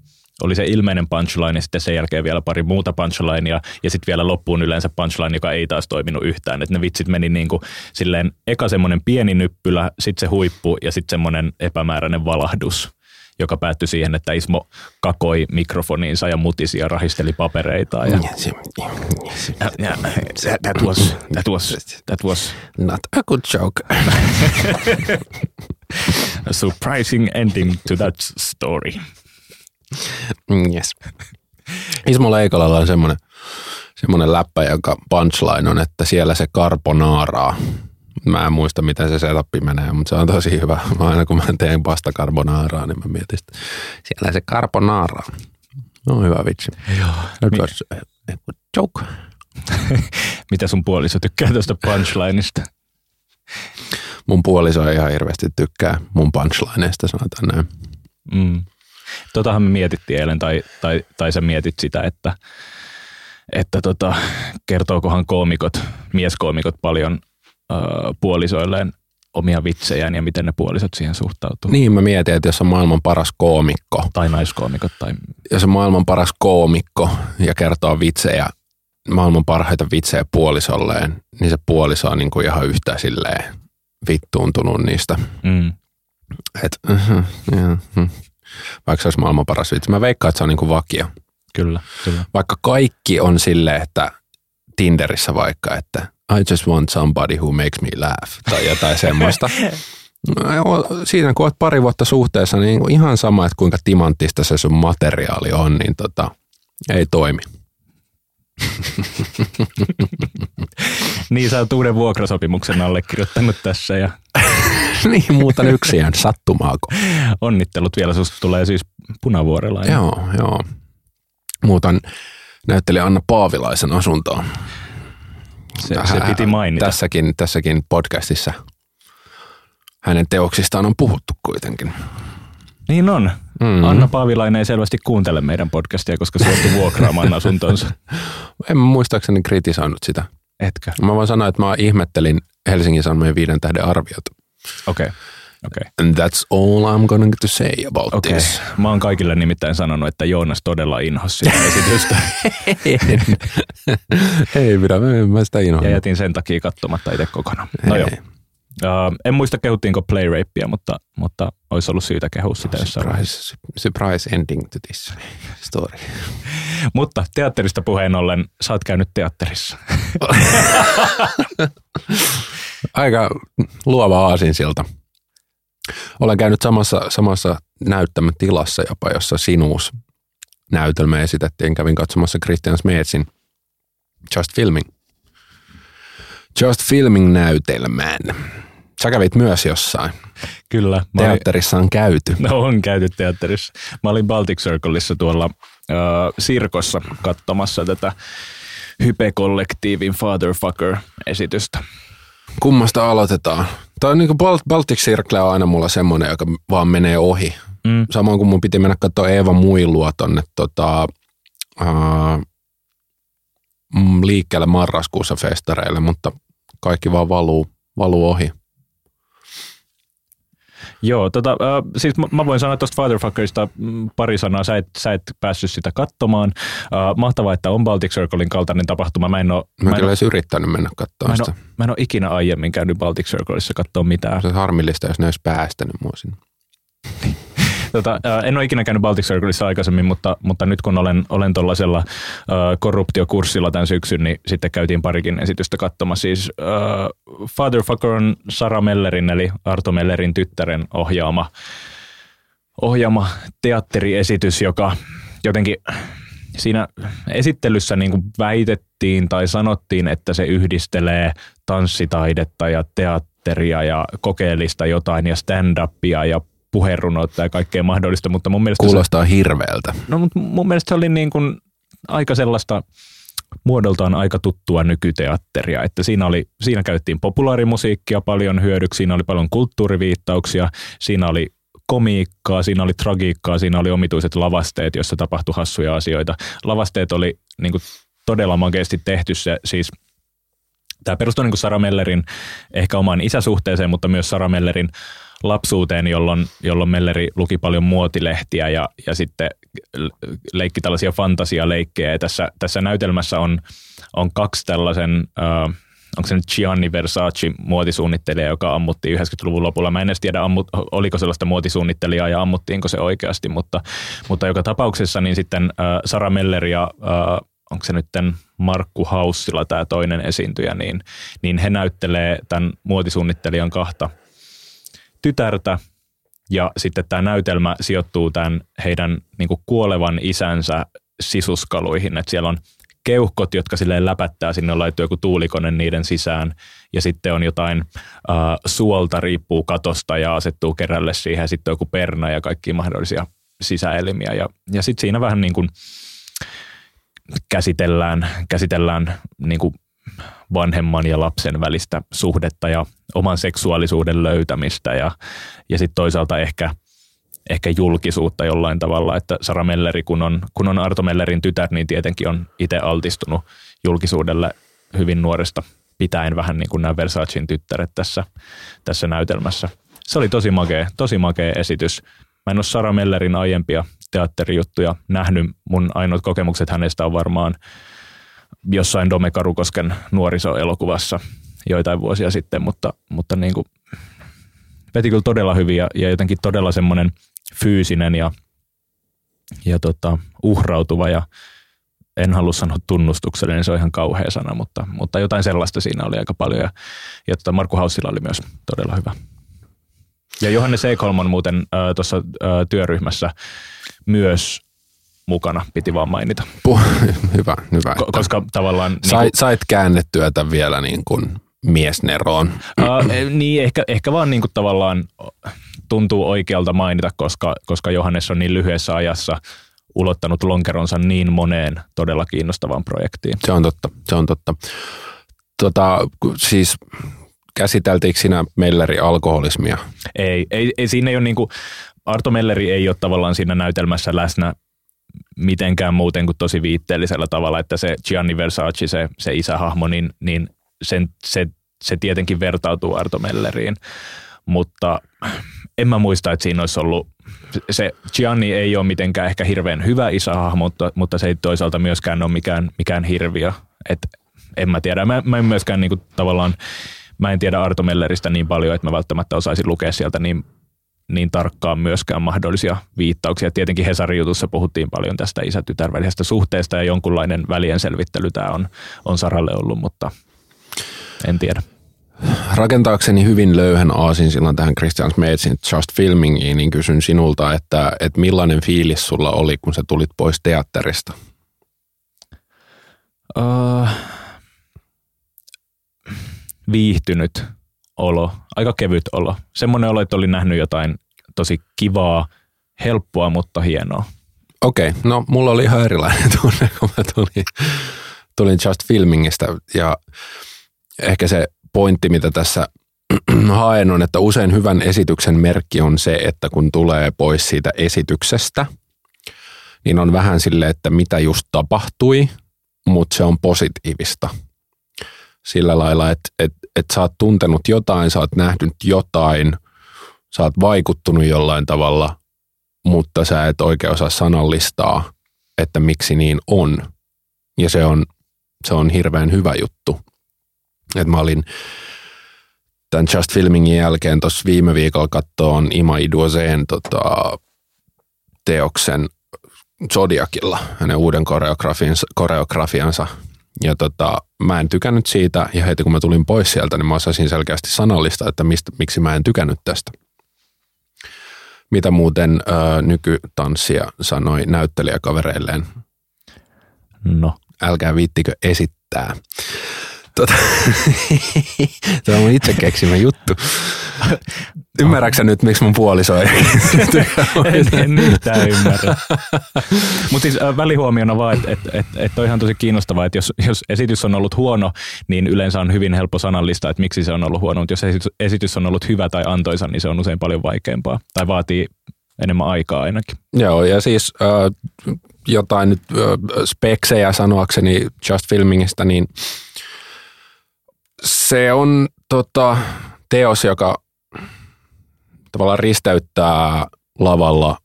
oli se ilmeinen punchline ja sitten sen jälkeen vielä pari muuta punchlinea ja sitten vielä loppuun yleensä punchline, joka ei taas toiminut yhtään. Että ne vitsit meni niin kuin silleen eka semmoinen pieni nyppylä, sitten se huippu ja sitten semmoinen epämääräinen valahdus päättyi siihen, että Ismo kakoi mikrofoniinsa ja mutisi ja rahisteli papereita. Ja, ja, that, was, that, was, that was not a good joke. [laughs] a surprising ending to that story. Mm, yes. Ismo Leikolalla on semmoinen, semmoinen läppä, joka punchline on, että siellä se karponaaraa. Mä en muista, miten se setup menee, mutta se on tosi hyvä. Mä aina kun mä teen pasta carbonaaraa, niin mä mietin, että siellä se carbonara. No hyvä vitsi. Joo. That was a good joke. [laughs] Mitä sun puoliso tykkää tuosta punchlineista? Mun puoliso ei ihan hirveästi tykkää mun punchlineista, sanotaan näin. Mm. Totahan me mietittiin eilen, tai, tai, tai sä mietit sitä, että, että tota, kertookohan koomikot, mieskoomikot paljon puolisoilleen omia vitsejään ja miten ne puolisot siihen suhtautuu. Niin, mä mietin, että jos on maailman paras koomikko. Tai naiskoomikot. Tai... Jos on maailman paras koomikko ja kertoo vitsejä, maailman parhaita vitsejä puolisolleen, niin se puoliso on niin kuin ihan yhtä silleen vittuuntunut niistä. Mm. Et, yeah, uh. Vaikka se olisi maailman paras vitsi. Mä veikkaan, että se on niin kuin vakio. Kyllä, kyllä. Vaikka kaikki on silleen, että Tinderissä vaikka, että I just want somebody who makes me laugh tai jotain [laughs] semmoista. Siinä kun olet pari vuotta suhteessa, niin ihan sama, että kuinka timanttista se sun materiaali on, niin tota, ei toimi. [laughs] niin sä oot uuden vuokrasopimuksen allekirjoittanut tässä ja [laughs] niin, muutan yksiään sattumaako. Onnittelut vielä, susta tulee siis punavuorelainen. Joo, joo. Muutan näyttelijä Anna Paavilaisen asuntoon. Se, se piti mainita. Tässäkin, tässäkin podcastissa hänen teoksistaan on puhuttu kuitenkin. Niin on. Mm. Anna Paavilainen ei selvästi kuuntele meidän podcastia, koska suostui vuokraamaan asuntonsa. [laughs] En muistaakseni kritisoinut sitä. Etkö? Mä vaan sanoin, että mä ihmettelin Helsingin Sanomien viiden tähden arviota. Okei. Okay. Okay. And that's all I'm going to say about okay. this. Mä oon kaikille nimittäin sanonut, että Joonas todella inhosi sitä [laughs] esitystä. [laughs] Ei pidä, mä sitä inhoin. Ja jätin sen takia katsomatta itse kokonaan. No joo. Uh, en muista kehuttiinko Play Rapea, mutta, mutta olisi ollut syytä kehua sitä jossain surprise, surprise ending to this story. [laughs] mutta teatterista puheen ollen, sä oot käynyt teatterissa. Aika luova aasinsilta. Olen käynyt samassa, samassa näyttämötilassa jopa, jossa sinuus näytelmä esitettiin. Kävin katsomassa Christian Smetsin Just Filming. Just Filming näytelmään. Sä kävit myös jossain. Kyllä. Teatterissa on käyty. No on käyty teatterissa. Mä olin Baltic Circleissa tuolla äh, Sirkossa katsomassa tätä Hype-kollektiivin Fatherfucker-esitystä. Kummasta aloitetaan? Tämä on niin kuin Baltic Circle on aina mulla semmoinen, joka vaan menee ohi. Mm. Samoin kuin mun piti mennä katsoa Eeva Muilua tonne tota, uh, liikkeelle marraskuussa festareille, mutta kaikki vaan valuu, valuu ohi. Joo, tota, äh, siis mä, mä voin sanoa tuosta Fatherfuckerista mm, pari sanaa. Sä et, sä et päässyt sitä katsomaan. Äh, mahtavaa, että on Baltic Circlein kaltainen tapahtuma. Mä en ole, mä, mä en kyllä edes yrittänyt mennä katsomaan mä sitä. Mä en ole ikinä aiemmin käynyt Baltic Circleissa katsoa mitään. Se on harmillista, jos ne olisi päästänyt mua sinne. [laughs] Tota, en ole ikinä käynyt Baltic Circleissa aikaisemmin, mutta, mutta nyt kun olen, olen tuollaisella korruptiokurssilla tämän syksyn, niin sitten käytiin parikin esitystä katsomassa. Siis uh, Fatherfucker on Sara Mellerin, eli Arto Mellerin tyttären ohjaama, ohjaama teatteriesitys, joka jotenkin siinä esittelyssä niin kuin väitettiin tai sanottiin, että se yhdistelee tanssitaidetta ja teatteria ja kokeellista jotain ja stand-upia ja puherunoutta ja kaikkea mahdollista, mutta mun mielestä... Kuulostaa se, hirveältä. No, mutta mun mielestä se oli niin kuin aika sellaista muodoltaan aika tuttua nykyteatteria, että siinä, oli, siinä käytettiin populaarimusiikkia paljon hyödyksi, siinä oli paljon kulttuuriviittauksia, siinä oli komiikkaa, siinä oli tragiikkaa, siinä oli omituiset lavasteet, joissa tapahtui hassuja asioita. Lavasteet oli niin kuin todella makeasti tehty se, siis tämä perustuu niin kuin Sara Mellerin ehkä omaan isäsuhteeseen, mutta myös Sara Mellerin lapsuuteen, jolloin, jolloin Melleri luki paljon muotilehtiä ja, ja sitten leikki tällaisia fantasialeikkejä. Ja tässä, tässä näytelmässä on, on kaksi tällaisen, äh, onko se nyt Gianni Versace muotisuunnittelija, joka ammuttiin 90-luvun lopulla. Mä en edes tiedä, ammut, oliko sellaista muotisuunnittelijaa ja ammuttiinko se oikeasti, mutta, mutta joka tapauksessa niin sitten äh, Sara Meller ja äh, onko se nyt Markku Haussila tämä toinen esiintyjä, niin, niin he näyttelee tämän muotisuunnittelijan kahta – tytärtä ja sitten tämä näytelmä sijoittuu tämän heidän niin kuin kuolevan isänsä sisuskaluihin, että siellä on keuhkot, jotka silleen läpättää, sinne on laittu joku tuulikone niiden sisään ja sitten on jotain äh, suolta riippuu katosta ja asettuu kerälle siihen ja sitten on joku perna ja kaikki mahdollisia sisäelimiä. Ja, ja sitten siinä vähän niin kuin käsitellään, käsitellään niin kuin vanhemman ja lapsen välistä suhdetta ja oman seksuaalisuuden löytämistä ja, ja sitten toisaalta ehkä, ehkä julkisuutta jollain tavalla, että Sara Melleri, kun on, kun on Arto Mellerin tytär, niin tietenkin on itse altistunut julkisuudelle hyvin nuoresta pitäen vähän niin kuin nämä Versacin tyttäret tässä, tässä näytelmässä. Se oli tosi makea, tosi makea esitys. Mä en ole Sara Mellerin aiempia teatterijuttuja nähnyt. Mun ainoat kokemukset hänestä on varmaan jossain Dome Karukosken nuorisoelokuvassa joitain vuosia sitten, mutta, mutta niin kuin veti kyllä todella hyvin ja, ja jotenkin todella semmoinen fyysinen ja, ja tota, uhrautuva ja en halua sanoa tunnustuksellinen, se on ihan kauhea sana, mutta, mutta jotain sellaista siinä oli aika paljon. Ja, ja tota Markku Haussila oli myös todella hyvä. Ja Johannes Eikholm on muuten äh, tuossa äh, työryhmässä myös mukana, piti vaan mainita. Puh, [laughs] hyvä, hyvä. Ko- koska tavallaan... Niin Sait, sait käännettyä tämän vielä niin kuin miesneroon. Uh, niin, ehkä, ehkä vaan niin kuin tavallaan tuntuu oikealta mainita, koska, koska Johannes on niin lyhyessä ajassa ulottanut lonkeronsa niin moneen todella kiinnostavaan projektiin. Se on totta, se on totta. Tota, siis käsiteltiinkö siinä Melleri alkoholismia? Ei, ei, ei siinä ei ole niin kuin, Arto Melleri ei ole tavallaan siinä näytelmässä läsnä mitenkään muuten kuin tosi viitteellisellä tavalla, että se Gianni Versace, se, se isähahmo, niin, niin sen, se, se tietenkin vertautuu Arto Melleriin, mutta en mä muista, että siinä olisi ollut, se Gianni ei ole mitenkään ehkä hirveän hyvä isähahmo, mutta, mutta se ei toisaalta myöskään ole mikään, mikään hirviö, että en mä tiedä, mä, mä en myöskään niinku tavallaan, mä en tiedä Arto Melleristä niin paljon, että mä välttämättä osaisin lukea sieltä niin niin tarkkaan myöskään mahdollisia viittauksia. Tietenkin Hesarin jutussa puhuttiin paljon tästä isä-tytär välisestä suhteesta ja jonkunlainen välien selvittely tämä on, on Saralle ollut, mutta en tiedä. Rakentaakseni hyvin löyhän aasin silloin tähän Christian Smeetsin Just Filmingiin, niin kysyn sinulta, että, että millainen fiilis sulla oli, kun sä tulit pois teatterista? Uh, viihtynyt olo, aika kevyt olo. Semmoinen olo, että oli nähnyt jotain tosi kivaa, helppoa, mutta hienoa. Okei, okay, no mulla oli ihan erilainen [laughs] tunne, kun mä tulin, tulin Just Filmingistä ja ehkä se pointti, mitä tässä [clears throat] haen on, että usein hyvän esityksen merkki on se, että kun tulee pois siitä esityksestä, niin on vähän sille, että mitä just tapahtui, mutta se on positiivista. Sillä lailla, että, että, että sä oot tuntenut jotain, sä oot nähnyt jotain, sä oot vaikuttunut jollain tavalla, mutta sä et oikein osaa sanallistaa, että miksi niin on. Ja se on, se on hirveän hyvä juttu. Et mä olin tämän Just Filmingin jälkeen tuossa viime viikolla kattoon Ima Iduoseen tota, teoksen Zodiakilla, hänen uuden koreografiansa, koreografiansa. Ja tota, mä en tykännyt siitä, ja heti kun mä tulin pois sieltä, niin mä osasin selkeästi sanallista, että mistä, miksi mä en tykännyt tästä. Mitä muuten ö, nykytanssia sanoi näyttelijäkavereilleen? No. Älkää viittikö esittää. Tota, [laughs] Tämä on mun itse keksimä juttu. [laughs] Ymmärrätkö nyt, miksi mun puoliso ei? [laughs] en, en yhtään ymmärrä. Mutta siis äh, välihuomiona vaan, että et, et, et on ihan tosi kiinnostavaa, että jos, jos esitys on ollut huono, niin yleensä on hyvin helppo sanallista, että miksi se on ollut huono. Mutta jos esitys, esitys on ollut hyvä tai antoisa, niin se on usein paljon vaikeampaa. Tai vaatii enemmän aikaa ainakin. Joo, ja siis äh, jotain nyt äh, speksejä sanoakseni Just Filmingistä, niin – se on tota, teos, joka tavallaan risteyttää lavalla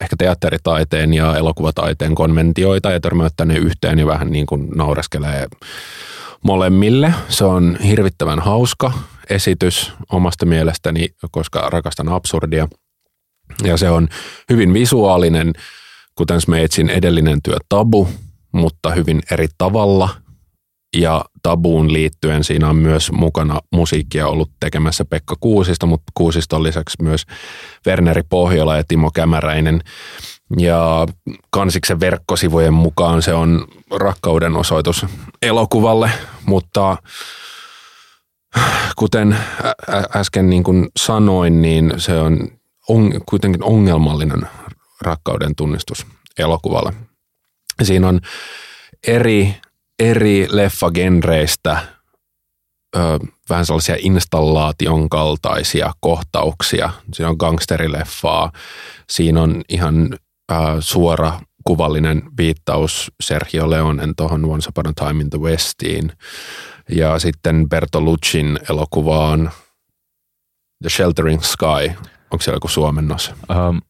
ehkä teatteritaiteen ja elokuvataiteen konventioita ja törmäyttää ne yhteen ja vähän niin kuin naureskelee molemmille. Se on hirvittävän hauska esitys omasta mielestäni, koska rakastan absurdia. Ja se on hyvin visuaalinen, kuten Smeitsin edellinen työ Tabu, mutta hyvin eri tavalla – ja tabuun liittyen siinä on myös mukana musiikkia ollut tekemässä Pekka Kuusisto, mutta Kuusiston lisäksi myös Werneri Pohjola ja Timo Kämäräinen. Ja Kansiksen verkkosivujen mukaan se on rakkauden osoitus elokuvalle, mutta kuten äsken niin kuin sanoin, niin se on on, kuitenkin ongelmallinen rakkauden tunnistus elokuvalle. Siinä on eri eri leffagenreistä ö, vähän sellaisia installaation kaltaisia kohtauksia. Siinä on gangsterileffaa, siinä on ihan ö, suora kuvallinen viittaus Sergio Leonen tuohon Once Upon a Time in the Westiin. Ja sitten Bertoluccin elokuvaan The Sheltering Sky. Onko siellä joku suomennos? Um,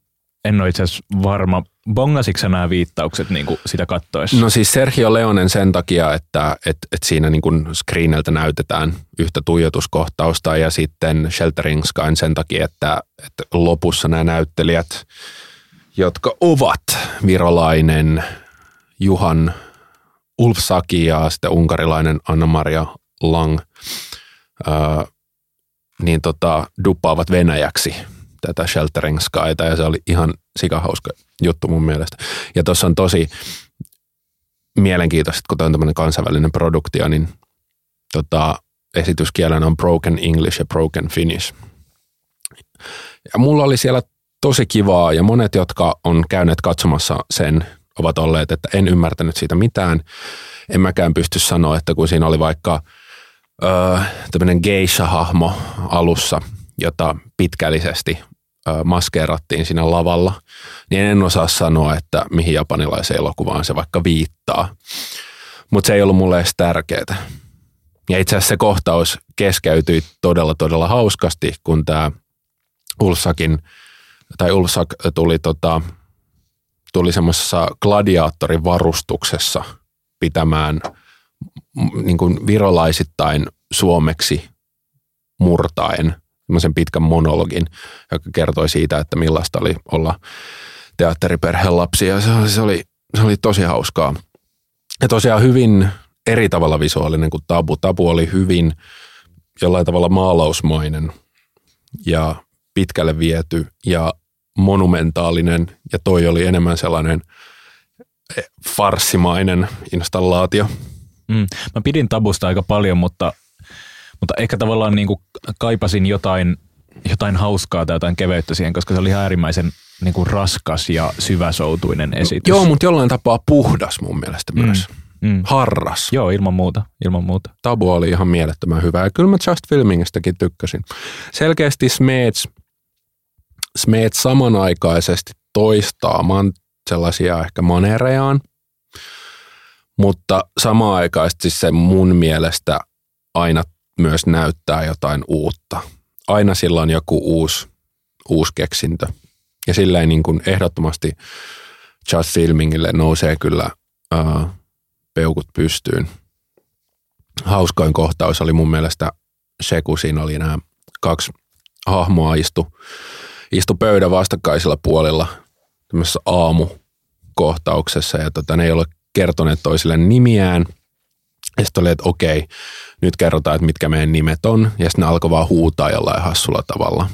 en ole itse asiassa varma. Bongasitko nämä viittaukset niin kuin sitä kattoessa? No siis Sergio Leonen sen takia, että et, et siinä niin screeneltä näytetään yhtä tuijotuskohtausta ja sitten Sheltering Skyn sen takia, että, että lopussa nämä näyttelijät, jotka ovat Virolainen, Juhan Ulf Saki ja sitten unkarilainen Anna-Maria Lang öö, niin tota, duppaavat Venäjäksi tätä Sheltering Skyta ja se oli ihan sikahauska juttu mun mielestä. Ja tuossa on tosi mielenkiintoista, kun tämä on tämmöinen kansainvälinen produktio, niin tota, esityskielenä on Broken English ja Broken Finnish. Ja mulla oli siellä tosi kivaa ja monet, jotka on käyneet katsomassa sen, ovat olleet, että en ymmärtänyt siitä mitään. En mäkään pysty sanoa, että kun siinä oli vaikka öö, tämmöinen geisha-hahmo alussa, jota pitkällisesti maskeerattiin siinä lavalla, niin en osaa sanoa, että mihin japanilaiseen elokuvaan se vaikka viittaa. Mutta se ei ollut mulle edes tärkeää. Ja itse asiassa se kohtaus keskeytyi todella, todella hauskasti, kun tämä Ulsakin, tai Ulsak tuli, tota, tuli semmoisessa gladiaattorin varustuksessa pitämään niin kuin virolaisittain suomeksi murtaen pitkän monologin, joka kertoi siitä, että millaista oli olla teatteriperheen lapsi. Ja se oli, se oli, se oli tosi hauskaa. Ja tosiaan hyvin eri tavalla visuaalinen kuin Tabu. Tabu oli hyvin jollain tavalla maalausmainen ja pitkälle viety ja monumentaalinen ja toi oli enemmän sellainen farssimainen installaatio. Mm. Mä pidin tabusta aika paljon, mutta, mutta ehkä tavallaan niin kuin kaipasin jotain, jotain hauskaa tai jotain keveyttä siihen, koska se oli äärimmäisen niin kuin raskas ja syväsoutuinen esitys. Joo, mutta jollain tapaa puhdas mun mielestä mm. myös. Mm. Harras. Joo, ilman muuta, ilman muuta. Tabu oli ihan mielettömän hyvä ja kyllä mä Just Filmingistäkin tykkäsin. Selkeästi Smeets, Smeets samanaikaisesti toistaa man, sellaisia ehkä manerejaan, mutta samaaikaisesti se mun mielestä aina myös näyttää jotain uutta. Aina sillä on joku uusi, uusi keksintö. Ja silleen niin kuin ehdottomasti Just Filmingille nousee kyllä uh, peukut pystyyn. Hauskoin kohtaus oli mun mielestä se, kun siinä oli nämä kaksi hahmoa istu, istu pöydän vastakkaisilla puolilla tämmöisessä aamukohtauksessa ja tota, ne ei ole kertoneet toisille nimiään. Ja sitten oli, että okei, nyt kerrotaan, että mitkä meidän nimet on. Ja sitten ne alkoi vaan huutaa jollain hassulla tavalla.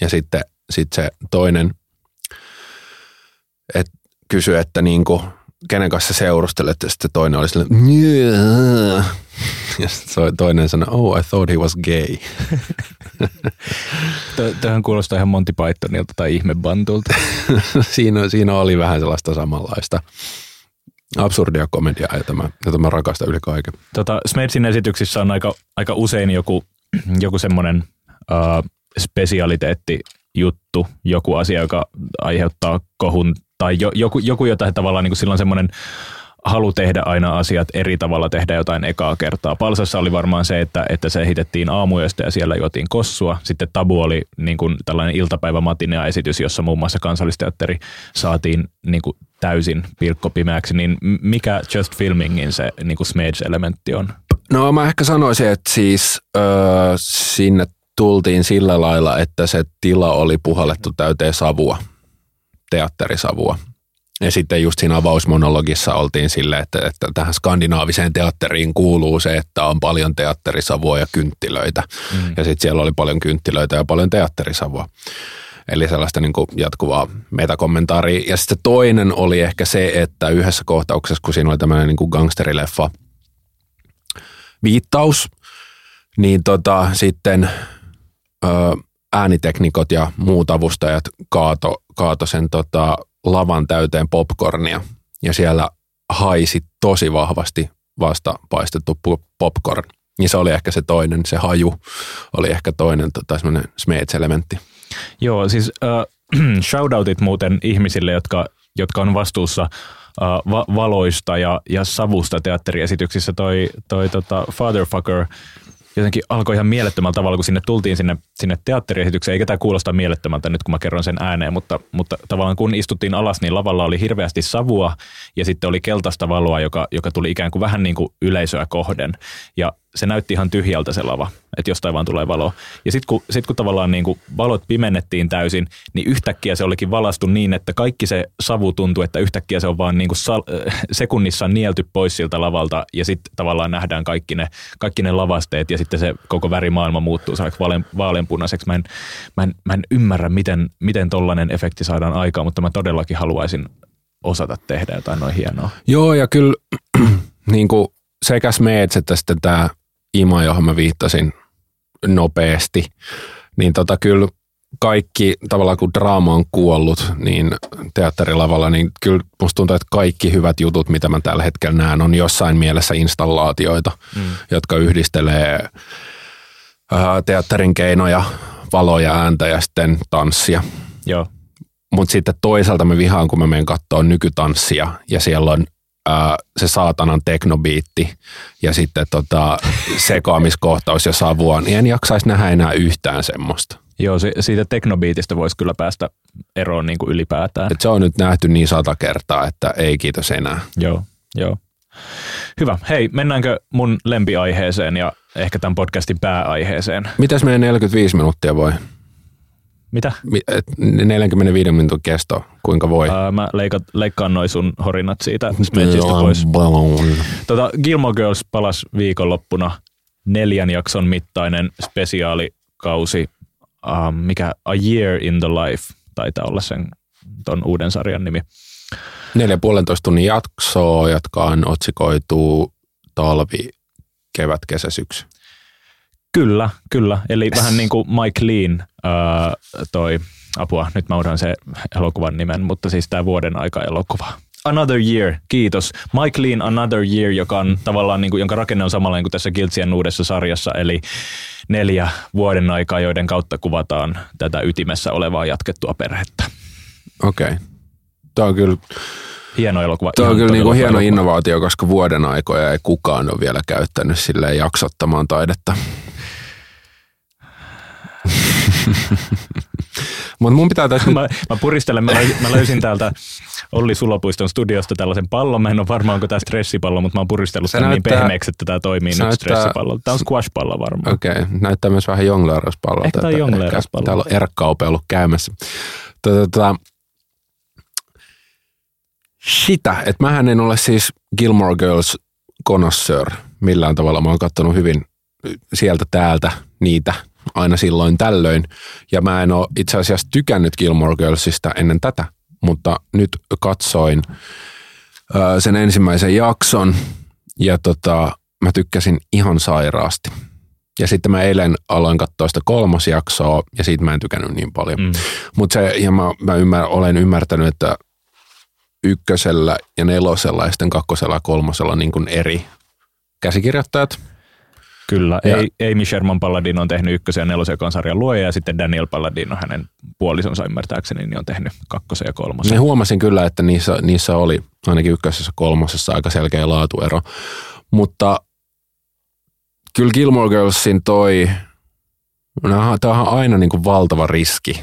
Ja sitten sit se toinen et kysyi, että niinku, kenen kanssa seurustelet, ja sitten toinen oli silleen, ja sitten toinen sanoi, oh, I thought he was gay. [laughs] Tähän kuulostaa ihan Monty Pythonilta tai ihmebantulta. [laughs] siinä, siinä oli vähän sellaista samanlaista absurdia komediaa, jota mä, jota mä rakastan yli kaiken. Tota, Smetsin esityksissä on aika, aika usein joku, joku semmoinen spesialiteetti juttu, joku asia, joka aiheuttaa kohun tai jo, joku, joku jota tavallaan niin kuin silloin semmoinen halu tehdä aina asiat eri tavalla, tehdä jotain ekaa kertaa. Palsassa oli varmaan se, että, että se hitettiin aamuyöstä ja siellä juotiin kossua. Sitten Tabu oli niin kuin tällainen iltapäivämatinea-esitys, jossa muun muassa kansallisteatteri saatiin niin kuin täysin pilkkopimeäksi. Niin mikä Just Filmingin se niin kuin Smage-elementti on? No mä ehkä sanoisin, että siis öö, sinne tultiin sillä lailla, että se tila oli puhallettu täyteen savua, teatterisavua. Ja sitten just siinä avausmonologissa oltiin sille, että, että tähän skandinaaviseen teatteriin kuuluu se, että on paljon teatterisavua ja kynttilöitä. Mm. Ja sitten siellä oli paljon kynttilöitä ja paljon teatterisavua. Eli sellaista niin kuin jatkuvaa metakommentaaria. Ja sitten toinen oli ehkä se, että yhdessä kohtauksessa, kun siinä oli tämmöinen niin kuin gangsterileffa viittaus, niin tota, sitten ö, ääniteknikot ja muut avustajat kaato, kaato sen tota, lavan täyteen popcornia ja siellä haisi tosi vahvasti vasta paistettu popcorn. Niin se oli ehkä se toinen, se haju oli ehkä toinen tota, semmoinen smeets-elementti. Joo, siis äh, [clears throat] shoutoutit muuten ihmisille, jotka, jotka on vastuussa äh, va- valoista ja, ja savusta teatteriesityksissä. Toi, toi tota Fatherfucker jotenkin alkoi ihan mielettömällä tavalla, kun sinne tultiin sinne, sinne teatteriesitykseen. Eikä tämä kuulosta mielettömältä nyt, kun mä kerron sen ääneen, mutta, mutta tavallaan kun istuttiin alas, niin lavalla oli hirveästi savua ja sitten oli keltaista valoa, joka, joka tuli ikään kuin vähän niin kuin yleisöä kohden. Ja se näytti ihan tyhjältä se lava, että jostain vaan tulee valo. Ja sitten kun, sit kun tavallaan niin kuin valot pimennettiin täysin, niin yhtäkkiä se olikin valastu niin, että kaikki se savu tuntui, että yhtäkkiä se on vaan niin kuin sal- sekunnissa nielty pois siltä lavalta ja sitten tavallaan nähdään kaikki ne, kaikki ne lavasteet ja sitten se koko värimaailma muuttuu vaalean, vaaleanpunaiseksi. Mä en, mä, en, mä en ymmärrä, miten, miten tollainen efekti saadaan aikaan, mutta mä todellakin haluaisin osata tehdä jotain noin hienoa. Joo, ja kyllä [clears throat] niin kuin sekä Smeds että sitten tämä Ima, johon mä viittasin nopeasti, niin tota kyllä kaikki, tavallaan kun draama on kuollut, niin teatterilavalla, niin kyllä musta tuntuu, että kaikki hyvät jutut, mitä mä tällä hetkellä näen, on jossain mielessä installaatioita, mm. jotka yhdistelee ää, teatterin keinoja, valoja, ääntä ja sitten tanssia. Joo. Mutta sitten toisaalta mä vihaan, kun mä menen katsoa nykytanssia ja siellä on ää, se saatanan teknobiitti ja sitten tota, sekaamiskohtaus ja savua, niin en jaksaisi nähdä enää yhtään semmoista. Joo, siitä teknobiitistä voisi kyllä päästä eroon niin kuin ylipäätään. Et se on nyt nähty niin sata kertaa, että ei kiitos enää. Joo, joo. Hyvä. Hei, mennäänkö mun lempiaiheeseen ja ehkä tämän podcastin pääaiheeseen? Mitäs meidän 45 minuuttia voi? Mitä? 45 minuutin kesto, kuinka voi? Ää, mä leikat, leikkaan noin sun horinat siitä Smedgistä pois. Tota, Gilmore Girls palas viikonloppuna neljän jakson mittainen spesiaalikausi, uh, mikä A Year in the Life taitaa olla sen ton uuden sarjan nimi. Neljä puolentoista tunnin jaksoa, jotka on otsikoitu talvi, kevät, kesä, syksy. Kyllä, kyllä. Eli vähän niin kuin Mike Lean ää, toi, apua, nyt mä unohdan se elokuvan nimen, mutta siis tämä vuoden aika elokuva. Another Year, kiitos. Mike Lean Another Year, joka on tavallaan, niin kuin, jonka rakenne on samanlainen kuin tässä Kiltsien uudessa sarjassa, eli neljä vuoden aikaa, joiden kautta kuvataan tätä ytimessä olevaa jatkettua perhettä. Okei. Okay. Tämä on kyllä hieno elokuva. Tämä on kyllä niin kuin hieno elokuva. innovaatio, koska vuoden aikoja ei kukaan ole vielä käyttänyt silleen jaksottamaan taidetta. Mutta mun pitää tässä... mä, mä puristelen, mä löysin, mä löysin täältä Olli Sulopuiston studiosta tällaisen pallon. Mä en ole varma, onko tämä stressipallo, mutta mä oon puristellut tämän niin pehmeäksi, että tämä toimii nyt näyttää... stressipallo. Tämä on squash-pallo varmaan. Okei, okay. näyttää myös vähän jongleerauspallo. Ehkä tämä on jongleerauspallo. Täällä on erkkaupe ollut käymässä. Tota, sitä, että mähän en ole siis Gilmore Girls connoisseur millään tavalla. Mä oon katsonut hyvin sieltä täältä niitä aina silloin tällöin. Ja mä en ole itse asiassa tykännyt Gilmore Girlsista ennen tätä, mutta nyt katsoin sen ensimmäisen jakson ja tota, mä tykkäsin ihan sairaasti. Ja sitten mä eilen aloin katsoa sitä kolmas jaksoa ja siitä mä en tykännyt niin paljon. Mm. Mutta se, ja mä, mä ymmär, olen ymmärtänyt, että ykkösellä ja nelosella ja sitten kakkosella ja kolmosella niin kuin eri käsikirjoittajat – Kyllä, ja, Amy Sherman Paladin on tehnyt ykkösen ja nelosen sarjan luoja ja sitten Daniel Paladin on hänen puolisonsa ymmärtääkseni, niin on tehnyt kakkosen ja kolmosen. Me huomasin kyllä, että niissä, niissä oli ainakin ykkösessä kolmosessa aika selkeä laatuero, mutta kyllä Gilmore Girlsin toi, no, tämä on aina niin kuin valtava riski,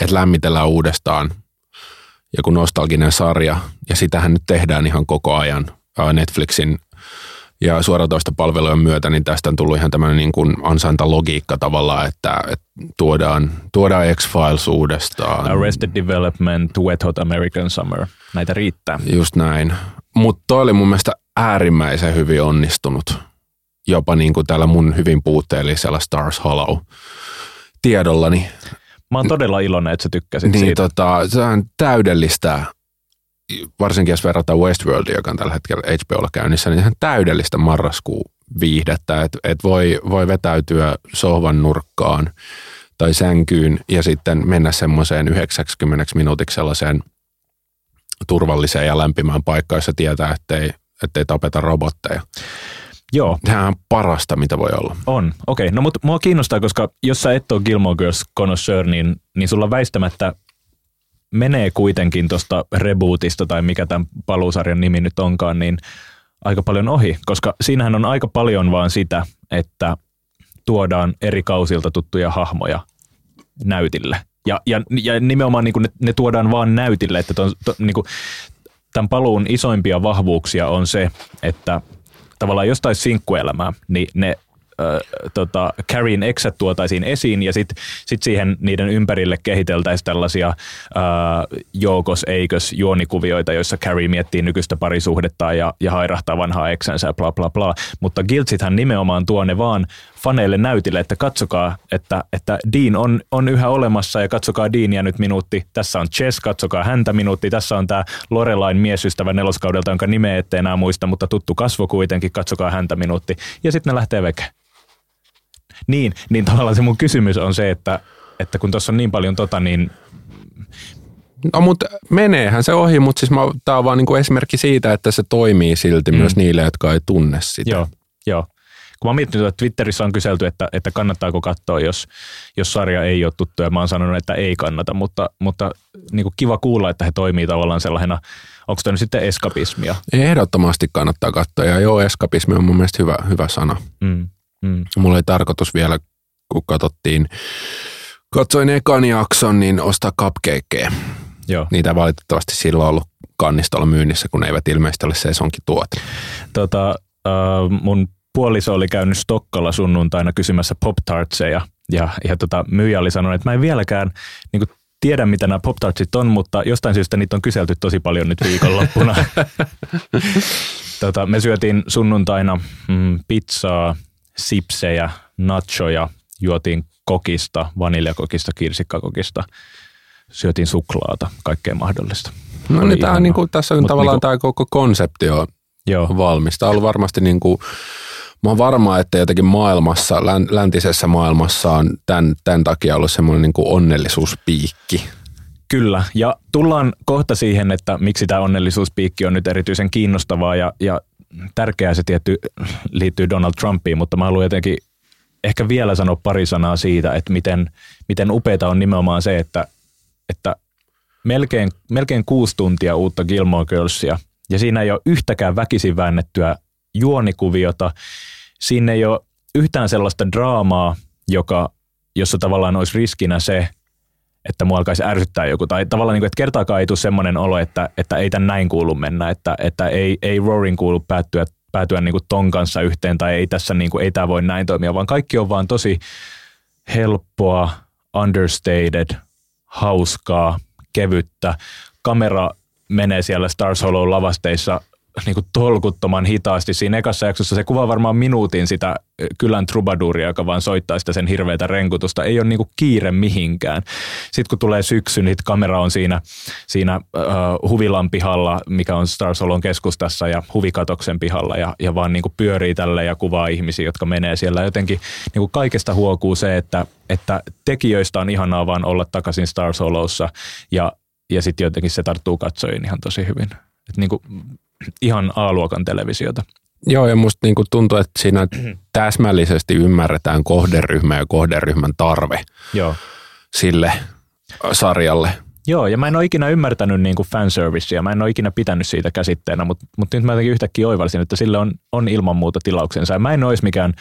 että lämmitellään uudestaan joku nostalginen sarja, ja sitähän nyt tehdään ihan koko ajan Netflixin ja suoratoista palvelujen myötä, niin tästä on tullut ihan tämmöinen niin kuin ansaintalogiikka tavallaan, että, että tuodaan, tuodaan X-Files uudestaan. Arrested Development, Wet Hot American Summer, näitä riittää. Just näin. Mutta toi oli mun mielestä äärimmäisen hyvin onnistunut. Jopa niin kuin täällä mun hyvin puutteellisella Stars Hollow tiedollani. Mä oon todella iloinen, että sä tykkäsit niin, siitä. Tota, se on täydellistä varsinkin jos verrataan Westworldia, joka on tällä hetkellä HBOlla käynnissä, niin ihan täydellistä marraskuu viihdettä, että et voi, voi vetäytyä sohvan nurkkaan tai sänkyyn ja sitten mennä semmoiseen 90 minuutiksi sellaiseen turvalliseen ja lämpimään paikkaan, jossa tietää, ettei, ettei tapeta robotteja. Joo. Tämä on parasta, mitä voi olla. On, okei. Okay. No mutta mua kiinnostaa, koska jos sä et ole Gilmore Girls connoisseur, niin, niin sulla väistämättä menee kuitenkin tuosta rebootista tai mikä tämän paluusarjan nimi nyt onkaan, niin aika paljon ohi, koska siinähän on aika paljon vaan sitä, että tuodaan eri kausilta tuttuja hahmoja näytille. Ja, ja, ja nimenomaan niin kuin ne, ne tuodaan vaan näytille, että ton, to, niin kuin, tämän paluun isoimpia vahvuuksia on se, että tavallaan jostain sinkkuelämää, niin ne tota, Carrien eksät tuotaisiin esiin ja sitten sit siihen niiden ympärille kehiteltäisiin tällaisia äh, joukos eikös juonikuvioita, joissa Carrie miettii nykyistä parisuhdetta ja, ja hairahtaa vanhaa eksänsä ja bla bla bla. Mutta Giltsithän nimenomaan tuo ne vaan faneille näytille, että katsokaa, että, että Dean on, on yhä olemassa ja katsokaa Deania nyt minuutti. Tässä on Chess, katsokaa häntä minuutti. Tässä on tämä Lorelain miesystävä neloskaudelta, jonka nimeä ette enää muista, mutta tuttu kasvo kuitenkin, katsokaa häntä minuutti. Ja sitten ne lähtee veke. Niin, niin tavallaan se mun kysymys on se, että, että kun tuossa on niin paljon tota, niin No mutta meneehän se ohi, mutta siis tämä on vaan niinku esimerkki siitä, että se toimii silti mm. myös niille, jotka ei tunne sitä. Joo, joo. Kun mä oon miettinyt, että Twitterissä on kyselty, että, että kannattaako katsoa, jos, jos sarja ei ole tuttu, ja mä oon sanonut, että ei kannata, mutta, mutta niin kiva kuulla, että he toimii tavallaan sellaisena, onko tämä nyt sitten eskapismia? Ehdottomasti kannattaa katsoa, ja joo, eskapismi on mun mielestä hyvä, hyvä sana. Mm. Mm. Mulla oli tarkoitus vielä, kun katsottiin, katsoin ekan jakson, niin ostaa cupcakeja. Joo. Niitä valitettavasti silloin ollut kannistolla myynnissä, kun ne eivät ilmeisesti ole sesonkin tuote. Tota, äh, mun puoliso oli käynyt Stokkalla sunnuntaina kysymässä pop-tartseja ja, ja tota, myyjä oli sanonut, että mä en vieläkään niin kuin, tiedä, mitä nämä pop on, mutta jostain syystä niitä on kyselty tosi paljon nyt viikonloppuna. [laughs] tota, me syötiin sunnuntaina mm, pizzaa, sipsejä, nachoja, juotiin kokista, vaniljakokista, kirsikkakokista, syötiin suklaata, kaikkea mahdollista. No niin, tämä, niin kuin, tässä on Mut tavallaan niin kuin, tämä koko konsepti on joo. valmista. On varmasti niin kuin, mä oon varma, että jotenkin maailmassa, läntisessä maailmassa on tämän, tämän takia ollut semmoinen niin kuin onnellisuuspiikki. Kyllä, ja tullaan kohta siihen, että miksi tämä onnellisuuspiikki on nyt erityisen kiinnostavaa ja, ja tärkeää se tietty liittyy Donald Trumpiin, mutta mä haluan jotenkin ehkä vielä sanoa pari sanaa siitä, että miten, miten upeita on nimenomaan se, että, että melkein, melkein kuusi tuntia uutta Gilmore Girlsia, ja siinä ei ole yhtäkään väkisin väännettyä juonikuviota, siinä ei ole yhtään sellaista draamaa, joka, jossa tavallaan olisi riskinä se, että mua alkaisi ärsyttää joku. Tai tavallaan, niin kuin, että kertaakaan ei tule semmoinen olo, että, että ei tämän näin kuulu mennä, että, että ei, ei Roarin kuulu päättyä, päätyä niin kuin ton kanssa yhteen tai ei tässä niin kuin, ei tämä voi näin toimia, vaan kaikki on vaan tosi helppoa, understated, hauskaa, kevyttä. Kamera menee siellä Stars Hollow lavasteissa niin kuin tolkuttoman hitaasti. Siinä ekassa jaksossa se kuvaa varmaan minuutin sitä kylän trubaduria, joka vaan soittaa sitä sen hirveätä renkutusta. Ei ole niin kuin kiire mihinkään. Sitten kun tulee syksy, niin kamera on siinä, siinä uh, Huvilan pihalla, mikä on Star Solon keskustassa ja Huvikatoksen pihalla ja, ja vaan niin kuin pyörii tälle ja kuvaa ihmisiä, jotka menee siellä. Jotenkin niin kuin kaikesta huokuu se, että, että tekijöistä on ihanaa vaan olla takaisin Star Solossa ja, ja sitten jotenkin se tarttuu katsojiin ihan tosi hyvin. Et niin kuin ihan A-luokan televisiota. Joo, ja musta niinku tuntuu, että siinä [clears throat] täsmällisesti ymmärretään kohderyhmä ja kohderyhmän tarve Joo. sille sarjalle. Joo, ja mä en ole ikinä ymmärtänyt niin kuin fanservicea, mä en ole ikinä pitänyt siitä käsitteenä, mutta, mutta nyt mä jotenkin yhtäkkiä oivalsin, että sille on, on ilman muuta tilauksensa. Ja mä en olisi mikään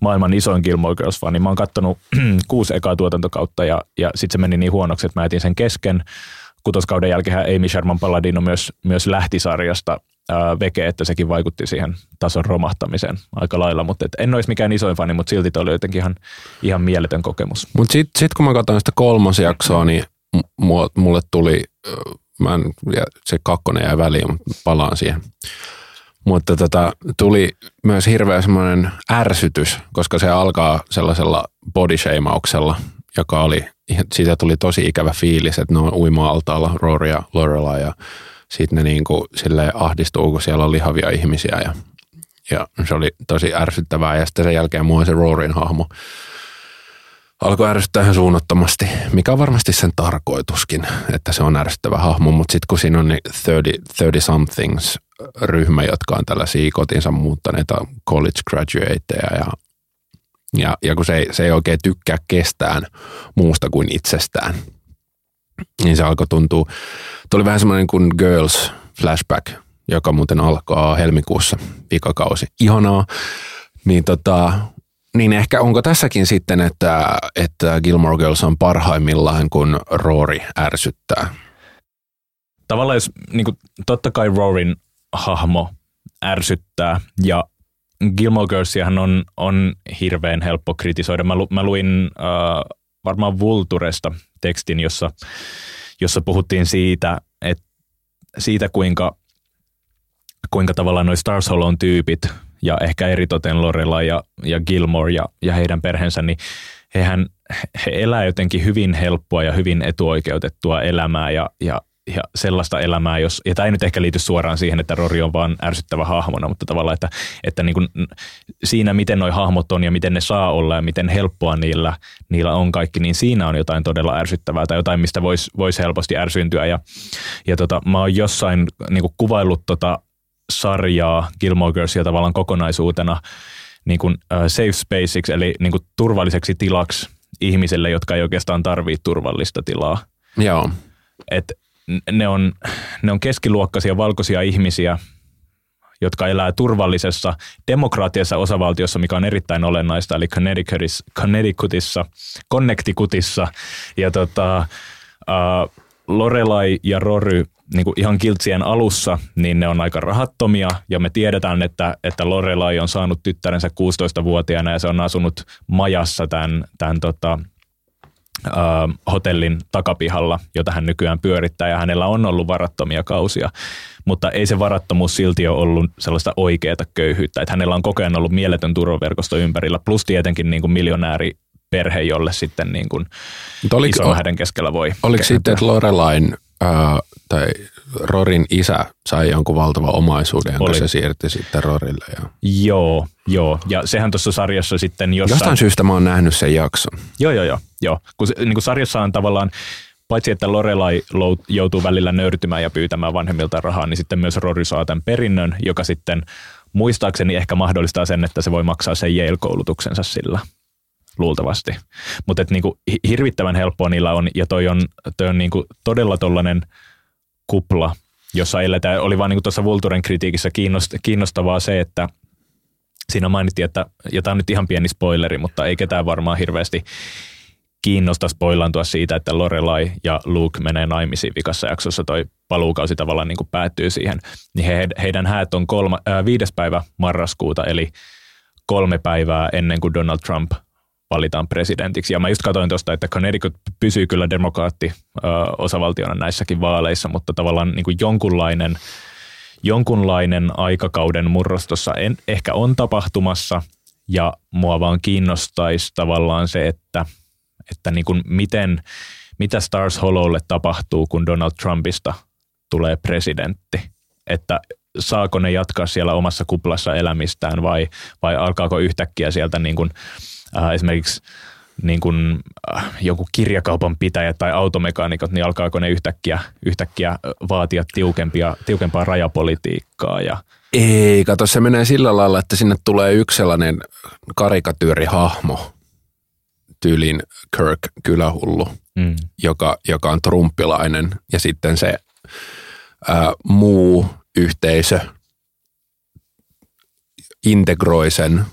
maailman isoin Gilmore Girls-fani. Mä oon kattonut [clears throat] kuusi ekaa tuotantokautta ja, ja sitten se meni niin huonoksi, että mä etin sen kesken. Kutoskauden jälkeen Amy Sherman Palladino myös, myös lähti sarjasta veke, että sekin vaikutti siihen tason romahtamiseen aika lailla, mutta et en olisi mikään isoin fani, mutta silti toi oli jotenkin ihan, ihan mieletön kokemus. Mutta sitten sit kun mä katsoin sitä kolmosjaksoa, niin mulle tuli, mä en, se kakkonen jäi väliin, mutta palaan siihen. Mutta tota, tuli myös hirveä semmoinen ärsytys, koska se alkaa sellaisella bodyshamauksella, joka oli, siitä tuli tosi ikävä fiilis, että ne on uima-altaalla Rory ja Lorelai ja sitten ne niin kuin silleen ahdistuu, kun siellä on lihavia ihmisiä ja, ja se oli tosi ärsyttävää. Ja sitten sen jälkeen mua se Roarin hahmo. Alkoi ärsyttää ihan suunnattomasti, mikä on varmasti sen tarkoituskin, että se on ärsyttävä hahmo, mutta sitten kun siinä on niin 30, 30 somethings ryhmä, jotka on tällaisia kotinsa muuttaneita college graduateja ja, ja, ja kun se ei, se ei oikein tykkää kestään muusta kuin itsestään, niin se alkoi tuntua, tuli vähän semmoinen kuin Girls Flashback, joka muuten alkaa helmikuussa vikakausi. Ihanaa. Niin tota, niin ehkä onko tässäkin sitten, että, että Gilmore Girls on parhaimmillaan, kun Rory ärsyttää? Tavallaan jos, niin kuin, totta kai Rorin hahmo ärsyttää ja Gilmore Girlsiahan on, on hirveän helppo kritisoida. Mä, lu, mä luin uh, varmaan Vulturesta tekstin, jossa, jossa puhuttiin siitä, että siitä kuinka, kuinka tavallaan noin Stars Hollow tyypit ja ehkä eritoten Lorella ja, ja Gilmore ja, ja heidän perheensä, niin hehän, he elää jotenkin hyvin helppoa ja hyvin etuoikeutettua elämää ja, ja ja sellaista elämää, jos, ja tämä ei nyt ehkä liity suoraan siihen, että Rory on vaan ärsyttävä hahmona, mutta tavallaan, että, että niin kuin siinä, miten nuo hahmot on ja miten ne saa olla ja miten helppoa niillä, niillä on kaikki, niin siinä on jotain todella ärsyttävää tai jotain, mistä voisi vois helposti ärsyntyä. Ja, ja tota, mä oon jossain niin kuin kuvaillut tota sarjaa Gilmore Girlsia tavallaan kokonaisuutena niin kuin, uh, safe spaceiksi, eli niin kuin turvalliseksi tilaksi ihmisille, jotka ei oikeastaan tarvitse turvallista tilaa. Joo. Et ne on, ne on keskiluokkaisia valkoisia ihmisiä, jotka elää turvallisessa demokraattisessa osavaltiossa, mikä on erittäin olennaista, eli Connecticutissa, Connecticutissa, Connecticutissa. Ja tota, uh, Lorelai ja Rory niin kuin ihan kiltsien alussa, niin ne on aika rahattomia ja me tiedetään, että, että Lorelai on saanut tyttärensä 16-vuotiaana ja se on asunut majassa tämän, tämän tota, äh, hotellin takapihalla, jota hän nykyään pyörittää ja hänellä on ollut varattomia kausia, mutta ei se varattomuus silti ole ollut sellaista oikeaa köyhyyttä, että hänellä on koko ajan ollut mieletön turvaverkosto ympärillä, plus tietenkin niin kuin miljonääri perhe, jolle sitten niin kuin oliko, ison häden keskellä voi. Oliko sitten, että Lorelain äh, tai Rorin isä sai jonkun valtavan omaisuuden, jonka Oli. se siirti sitten Rorille. Ja. Joo, joo. Ja sehän tuossa sarjassa sitten jossain... Jostain syystä mä oon nähnyt sen jakson. Joo, joo, joo. Joo. Kun, niin kuin sarjassa on tavallaan, paitsi että Lorelai joutuu välillä nöyrtymään ja pyytämään vanhemmilta rahaa, niin sitten myös Rory saa tämän perinnön, joka sitten muistaakseni ehkä mahdollistaa sen, että se voi maksaa sen Yale-koulutuksensa sillä luultavasti. Mutta niinku, hirvittävän helppoa niillä on, ja toi on, toi on niinku todella tollainen – kupla, jossa eletään. Oli vaan niin tuossa Vulturen kritiikissä kiinnostavaa se, että siinä mainittiin, että, ja tämä on nyt ihan pieni spoileri, mutta ei ketään varmaan hirveästi kiinnosta spoilantua siitä, että Lorelai ja Luke menee naimisiin vikassa jaksossa, toi paluukausi tavallaan niin kuin päättyy siihen, niin he, heidän häät on kolma, ää, viides päivä marraskuuta, eli kolme päivää ennen kuin Donald Trump valitaan presidentiksi. Ja mä just katsoin tuosta, että Connecticut pysyy kyllä demokraatti ö, osavaltiona näissäkin vaaleissa, mutta tavallaan niin kuin jonkunlainen, jonkunlainen aikakauden murros tuossa ehkä on tapahtumassa, ja mua vaan kiinnostaisi tavallaan se, että, että niin kuin miten, mitä Stars Hollowlle tapahtuu, kun Donald Trumpista tulee presidentti. Että saako ne jatkaa siellä omassa kuplassa elämistään vai, vai alkaako yhtäkkiä sieltä niin kuin äh, esimerkiksi niin kuin, äh, joku kirjakaupan pitäjä tai automekaanikot, niin alkaako ne yhtäkkiä, yhtäkkiä vaatia tiukempia, tiukempaa rajapolitiikkaa ja ei, kato, se menee sillä lailla, että sinne tulee yksi sellainen karikatyyrihahmo, tyylin Kirk kylähullu, mm. joka, joka on trumppilainen ja sitten se ää, muu yhteisö integroi sen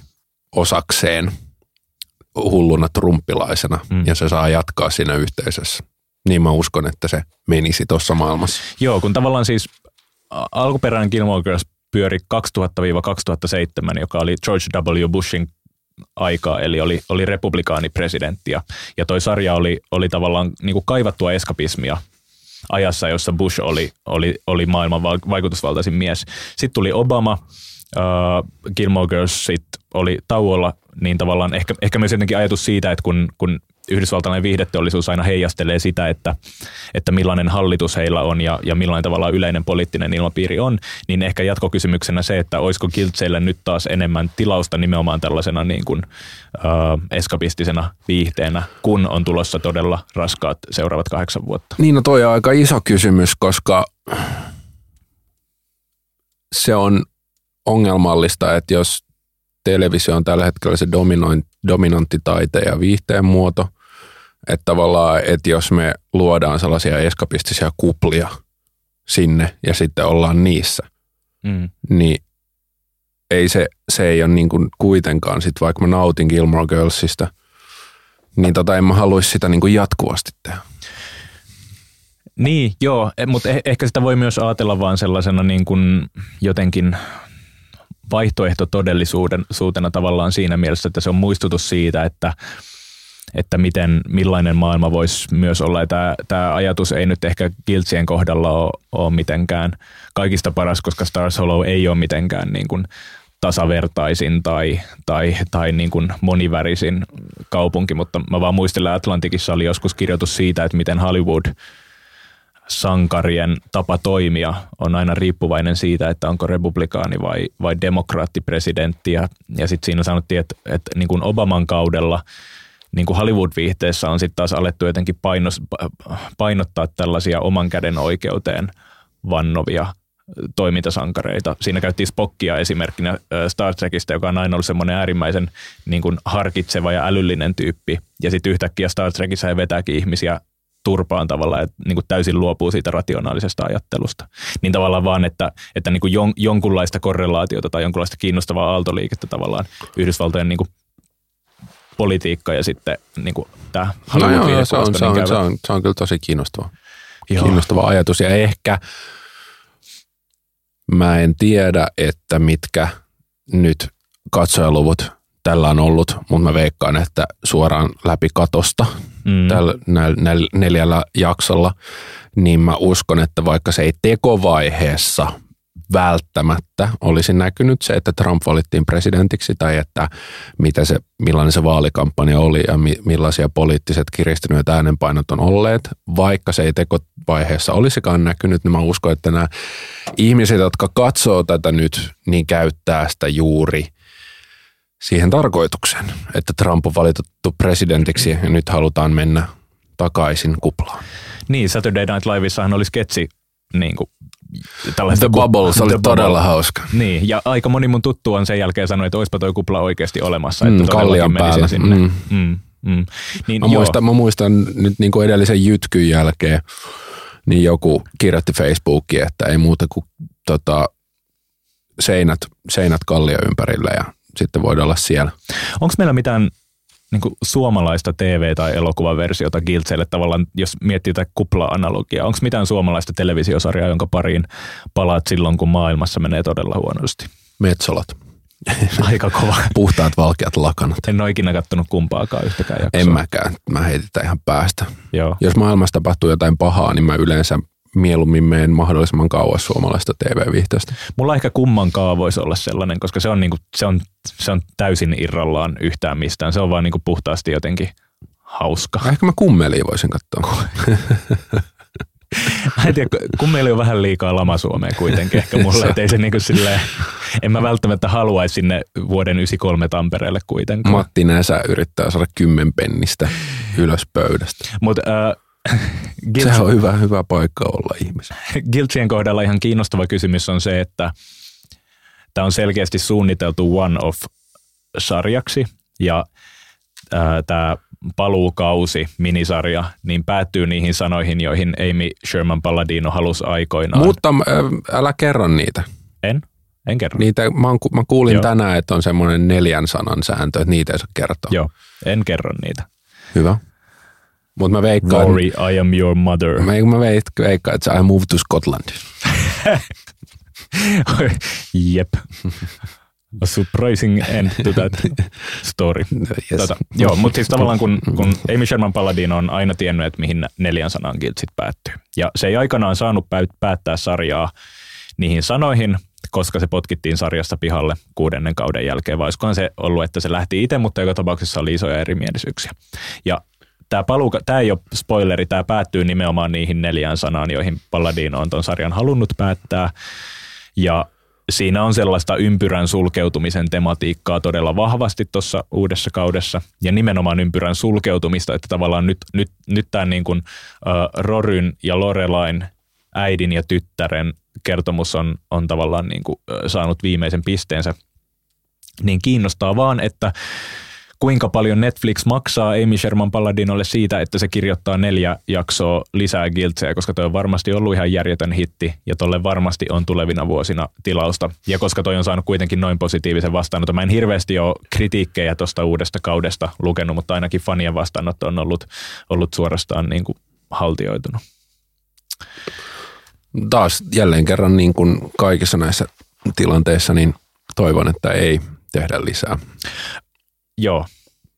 osakseen – hulluna trumppilaisena mm. ja se saa jatkaa siinä yhteisössä. Niin mä uskon, että se menisi tuossa maailmassa. Joo, kun tavallaan siis alkuperäinen Gilmore Girls pyöri 2000-2007, joka oli George W. Bushin aikaa, eli oli, oli republikaanipresidentti. Ja, ja toi sarja oli, oli tavallaan niin kuin kaivattua eskapismia ajassa, jossa Bush oli, oli, oli maailman vaikutusvaltaisin mies. Sitten tuli Obama, uh, Gilmore Girls sit oli tauolla, niin tavallaan ehkä, ehkä myös jotenkin ajatus siitä, että kun, kun yhdysvaltalainen viihdeteollisuus aina heijastelee sitä, että, että millainen hallitus heillä on ja, ja millainen tavallaan yleinen poliittinen ilmapiiri on, niin ehkä jatkokysymyksenä se, että olisiko Kiltseille nyt taas enemmän tilausta nimenomaan tällaisena niin kuin, äh, eskapistisena viihteenä, kun on tulossa todella raskaat seuraavat kahdeksan vuotta. Niin, no toi on aika iso kysymys, koska se on ongelmallista, että jos televisio on tällä hetkellä se dominantti taite ja viihteen muoto, että tavallaan, että jos me luodaan sellaisia eskapistisia kuplia sinne ja sitten ollaan niissä, mm. niin ei se, se ei ole niin kuin kuitenkaan, sit vaikka mä nautin Gilmore Girlsista, niin tota en mä haluaisi sitä niin kuin jatkuvasti tehdä. Niin, joo, e, mutta ehkä sitä voi myös ajatella vaan sellaisena niin kuin jotenkin vaihtoehto todellisuuden suutena tavallaan siinä mielessä, että se on muistutus siitä, että että miten, millainen maailma voisi myös olla. Ja tämä, tämä ajatus ei nyt ehkä Giltsien kohdalla ole, ole mitenkään kaikista paras, koska Stars Hollow ei ole mitenkään niin kuin tasavertaisin tai, tai, tai niin kuin monivärisin kaupunki, mutta mä vaan muistelen, Atlantikissa oli joskus kirjoitus siitä, että miten Hollywood sankarien tapa toimia on aina riippuvainen siitä, että onko republikaani vai, vai demokraattipresidentti. Ja, ja sitten siinä sanottiin, että, että niin kuin Obaman kaudella niin kuin Hollywood-viihteessä on sitten taas alettu jotenkin painos, painottaa tällaisia oman käden oikeuteen vannovia toimintasankareita. Siinä käyttiin Spockia esimerkkinä Star Trekista, joka on aina ollut semmoinen äärimmäisen niin kuin harkitseva ja älyllinen tyyppi. Ja sitten yhtäkkiä Star Trekissa he vetääkin ihmisiä turpaan tavallaan, että niin kuin täysin luopuu siitä rationaalisesta ajattelusta. Niin tavallaan vaan, että, että niin kuin jon, jonkunlaista korrelaatiota tai jonkunlaista kiinnostavaa aaltoliikettä tavallaan Yhdysvaltojen niin kuin politiikka ja sitten niin kuin tämä no joo, joo, se, on, se, on, se, on, se on kyllä tosi kiinnostava, joo. kiinnostava ajatus ja ehkä – Mä en tiedä, että mitkä nyt katsojaluvut tällä on ollut, mutta mä veikkaan, että suoraan läpi katosta mm. tällä näillä neljällä jaksolla, niin mä uskon, että vaikka se ei tekovaiheessa välttämättä olisi näkynyt se, että Trump valittiin presidentiksi tai että mitä se, millainen se vaalikampanja oli ja mi, millaisia poliittiset kiristyneet äänenpainot on olleet. Vaikka se ei tekovaiheessa olisikaan näkynyt, niin mä uskon, että nämä ihmiset, jotka katsoo tätä nyt, niin käyttää sitä juuri siihen tarkoitukseen, että Trump on valitettu presidentiksi ja nyt halutaan mennä takaisin kuplaan. Niin, Saturday Night Liveissahan oli sketsi niin kuin The Bubble, se oli The todella bubble. hauska. Niin, ja aika moni mun tuttu on sen jälkeen sanonut, että olisipa toi kupla oikeasti olemassa. Mm, että kallion päällä. Sinne. Mm. Mm, mm. Niin, mä, muistan, mä muistan nyt niin kuin edellisen jytkyn jälkeen, niin joku kirjoitti Facebookiin, että ei muuta kuin tota, seinät, seinät kallio ympärillä ja sitten voidaan olla siellä. Onko meillä mitään niin kuin suomalaista TV- tai elokuvaversiota Giltseille tavallaan, jos miettii tätä kupla-analogiaa. Onko mitään suomalaista televisiosarjaa, jonka pariin palaat silloin, kun maailmassa menee todella huonosti? Metsolat. [laughs] Aika kova. [laughs] Puhtaat valkeat lakanat. En ole ikinä kattonut kumpaakaan yhtäkään jaksoa. En mäkään. Mä heitetään ihan päästä. Joo. Jos maailmassa tapahtuu jotain pahaa, niin mä yleensä mieluummin meen mahdollisimman kauas suomalaista TV-viihtoista. Mulla ehkä kumman voisi olla sellainen, koska se on, niinku, se, on, se on täysin irrallaan yhtään mistään. Se on vaan niinku puhtaasti jotenkin hauska. Ehkä mä kummeliin voisin katsoa. [laughs] mä en tiedä, kummeli on vähän liikaa lama Suomeen kuitenkin ehkä mulle, ettei se niinku silleen, en mä välttämättä haluaisi sinne vuoden 93 Tampereelle kuitenkaan. Matti Näsä yrittää saada kymmenpennistä ylös pöydästä. Mutta äh, Guilt... Sehän on hyvä, hyvä paikka olla ihmisen. Guiltien kohdalla ihan kiinnostava kysymys on se, että tämä on selkeästi suunniteltu one-off-sarjaksi ja tämä paluukausi, minisarja, niin päättyy niihin sanoihin, joihin Amy Sherman Palladino halusi aikoinaan. Mutta äh, älä kerro niitä. En? En kerro. Niitä, mä, on, mä kuulin Joo. tänään, että on semmoinen neljän sanan sääntö, että niitä ei saa kertoa. Joo, en kerro niitä. Hyvä. Mutta mä veikkaan... Rory, I am your mother. Mä, mä veikkaan, että I moved to Scotland. [laughs] Jep. A surprising end to that story. Yes. Tota, joo, mutta siis tavallaan kun, kun Amy Sherman Paladino on aina tiennyt, että mihin neljän sanan giltsit päättyy. Ja se ei aikanaan saanut päättää sarjaa niihin sanoihin, koska se potkittiin sarjasta pihalle kuudennen kauden jälkeen, vai olisikohan se ollut, että se lähti itse, mutta joka tapauksessa oli isoja erimielisyyksiä. Ja tämä, paluu, tämä ei ole spoileri, tämä päättyy nimenomaan niihin neljään sanaan, joihin Palladino on tuon sarjan halunnut päättää. Ja siinä on sellaista ympyrän sulkeutumisen tematiikkaa todella vahvasti tuossa uudessa kaudessa. Ja nimenomaan ympyrän sulkeutumista, että tavallaan nyt, nyt, nyt tämä niin kuin, uh, Roryn ja Lorelain äidin ja tyttären kertomus on, on tavallaan niin kuin, saanut viimeisen pisteensä. Niin kiinnostaa vaan, että kuinka paljon Netflix maksaa Amy Sherman Palladinolle siitä, että se kirjoittaa neljä jaksoa lisää Guiltseja, koska toi on varmasti ollut ihan järjetön hitti ja tolle varmasti on tulevina vuosina tilausta. Ja koska toi on saanut kuitenkin noin positiivisen vastaanoton. Mä en hirveästi ole kritiikkejä tuosta uudesta kaudesta lukenut, mutta ainakin fanien vastaanotto on ollut, ollut suorastaan niin kuin haltioitunut. Taas jälleen kerran niin kuin kaikissa näissä tilanteissa, niin toivon, että ei tehdä lisää. Joo,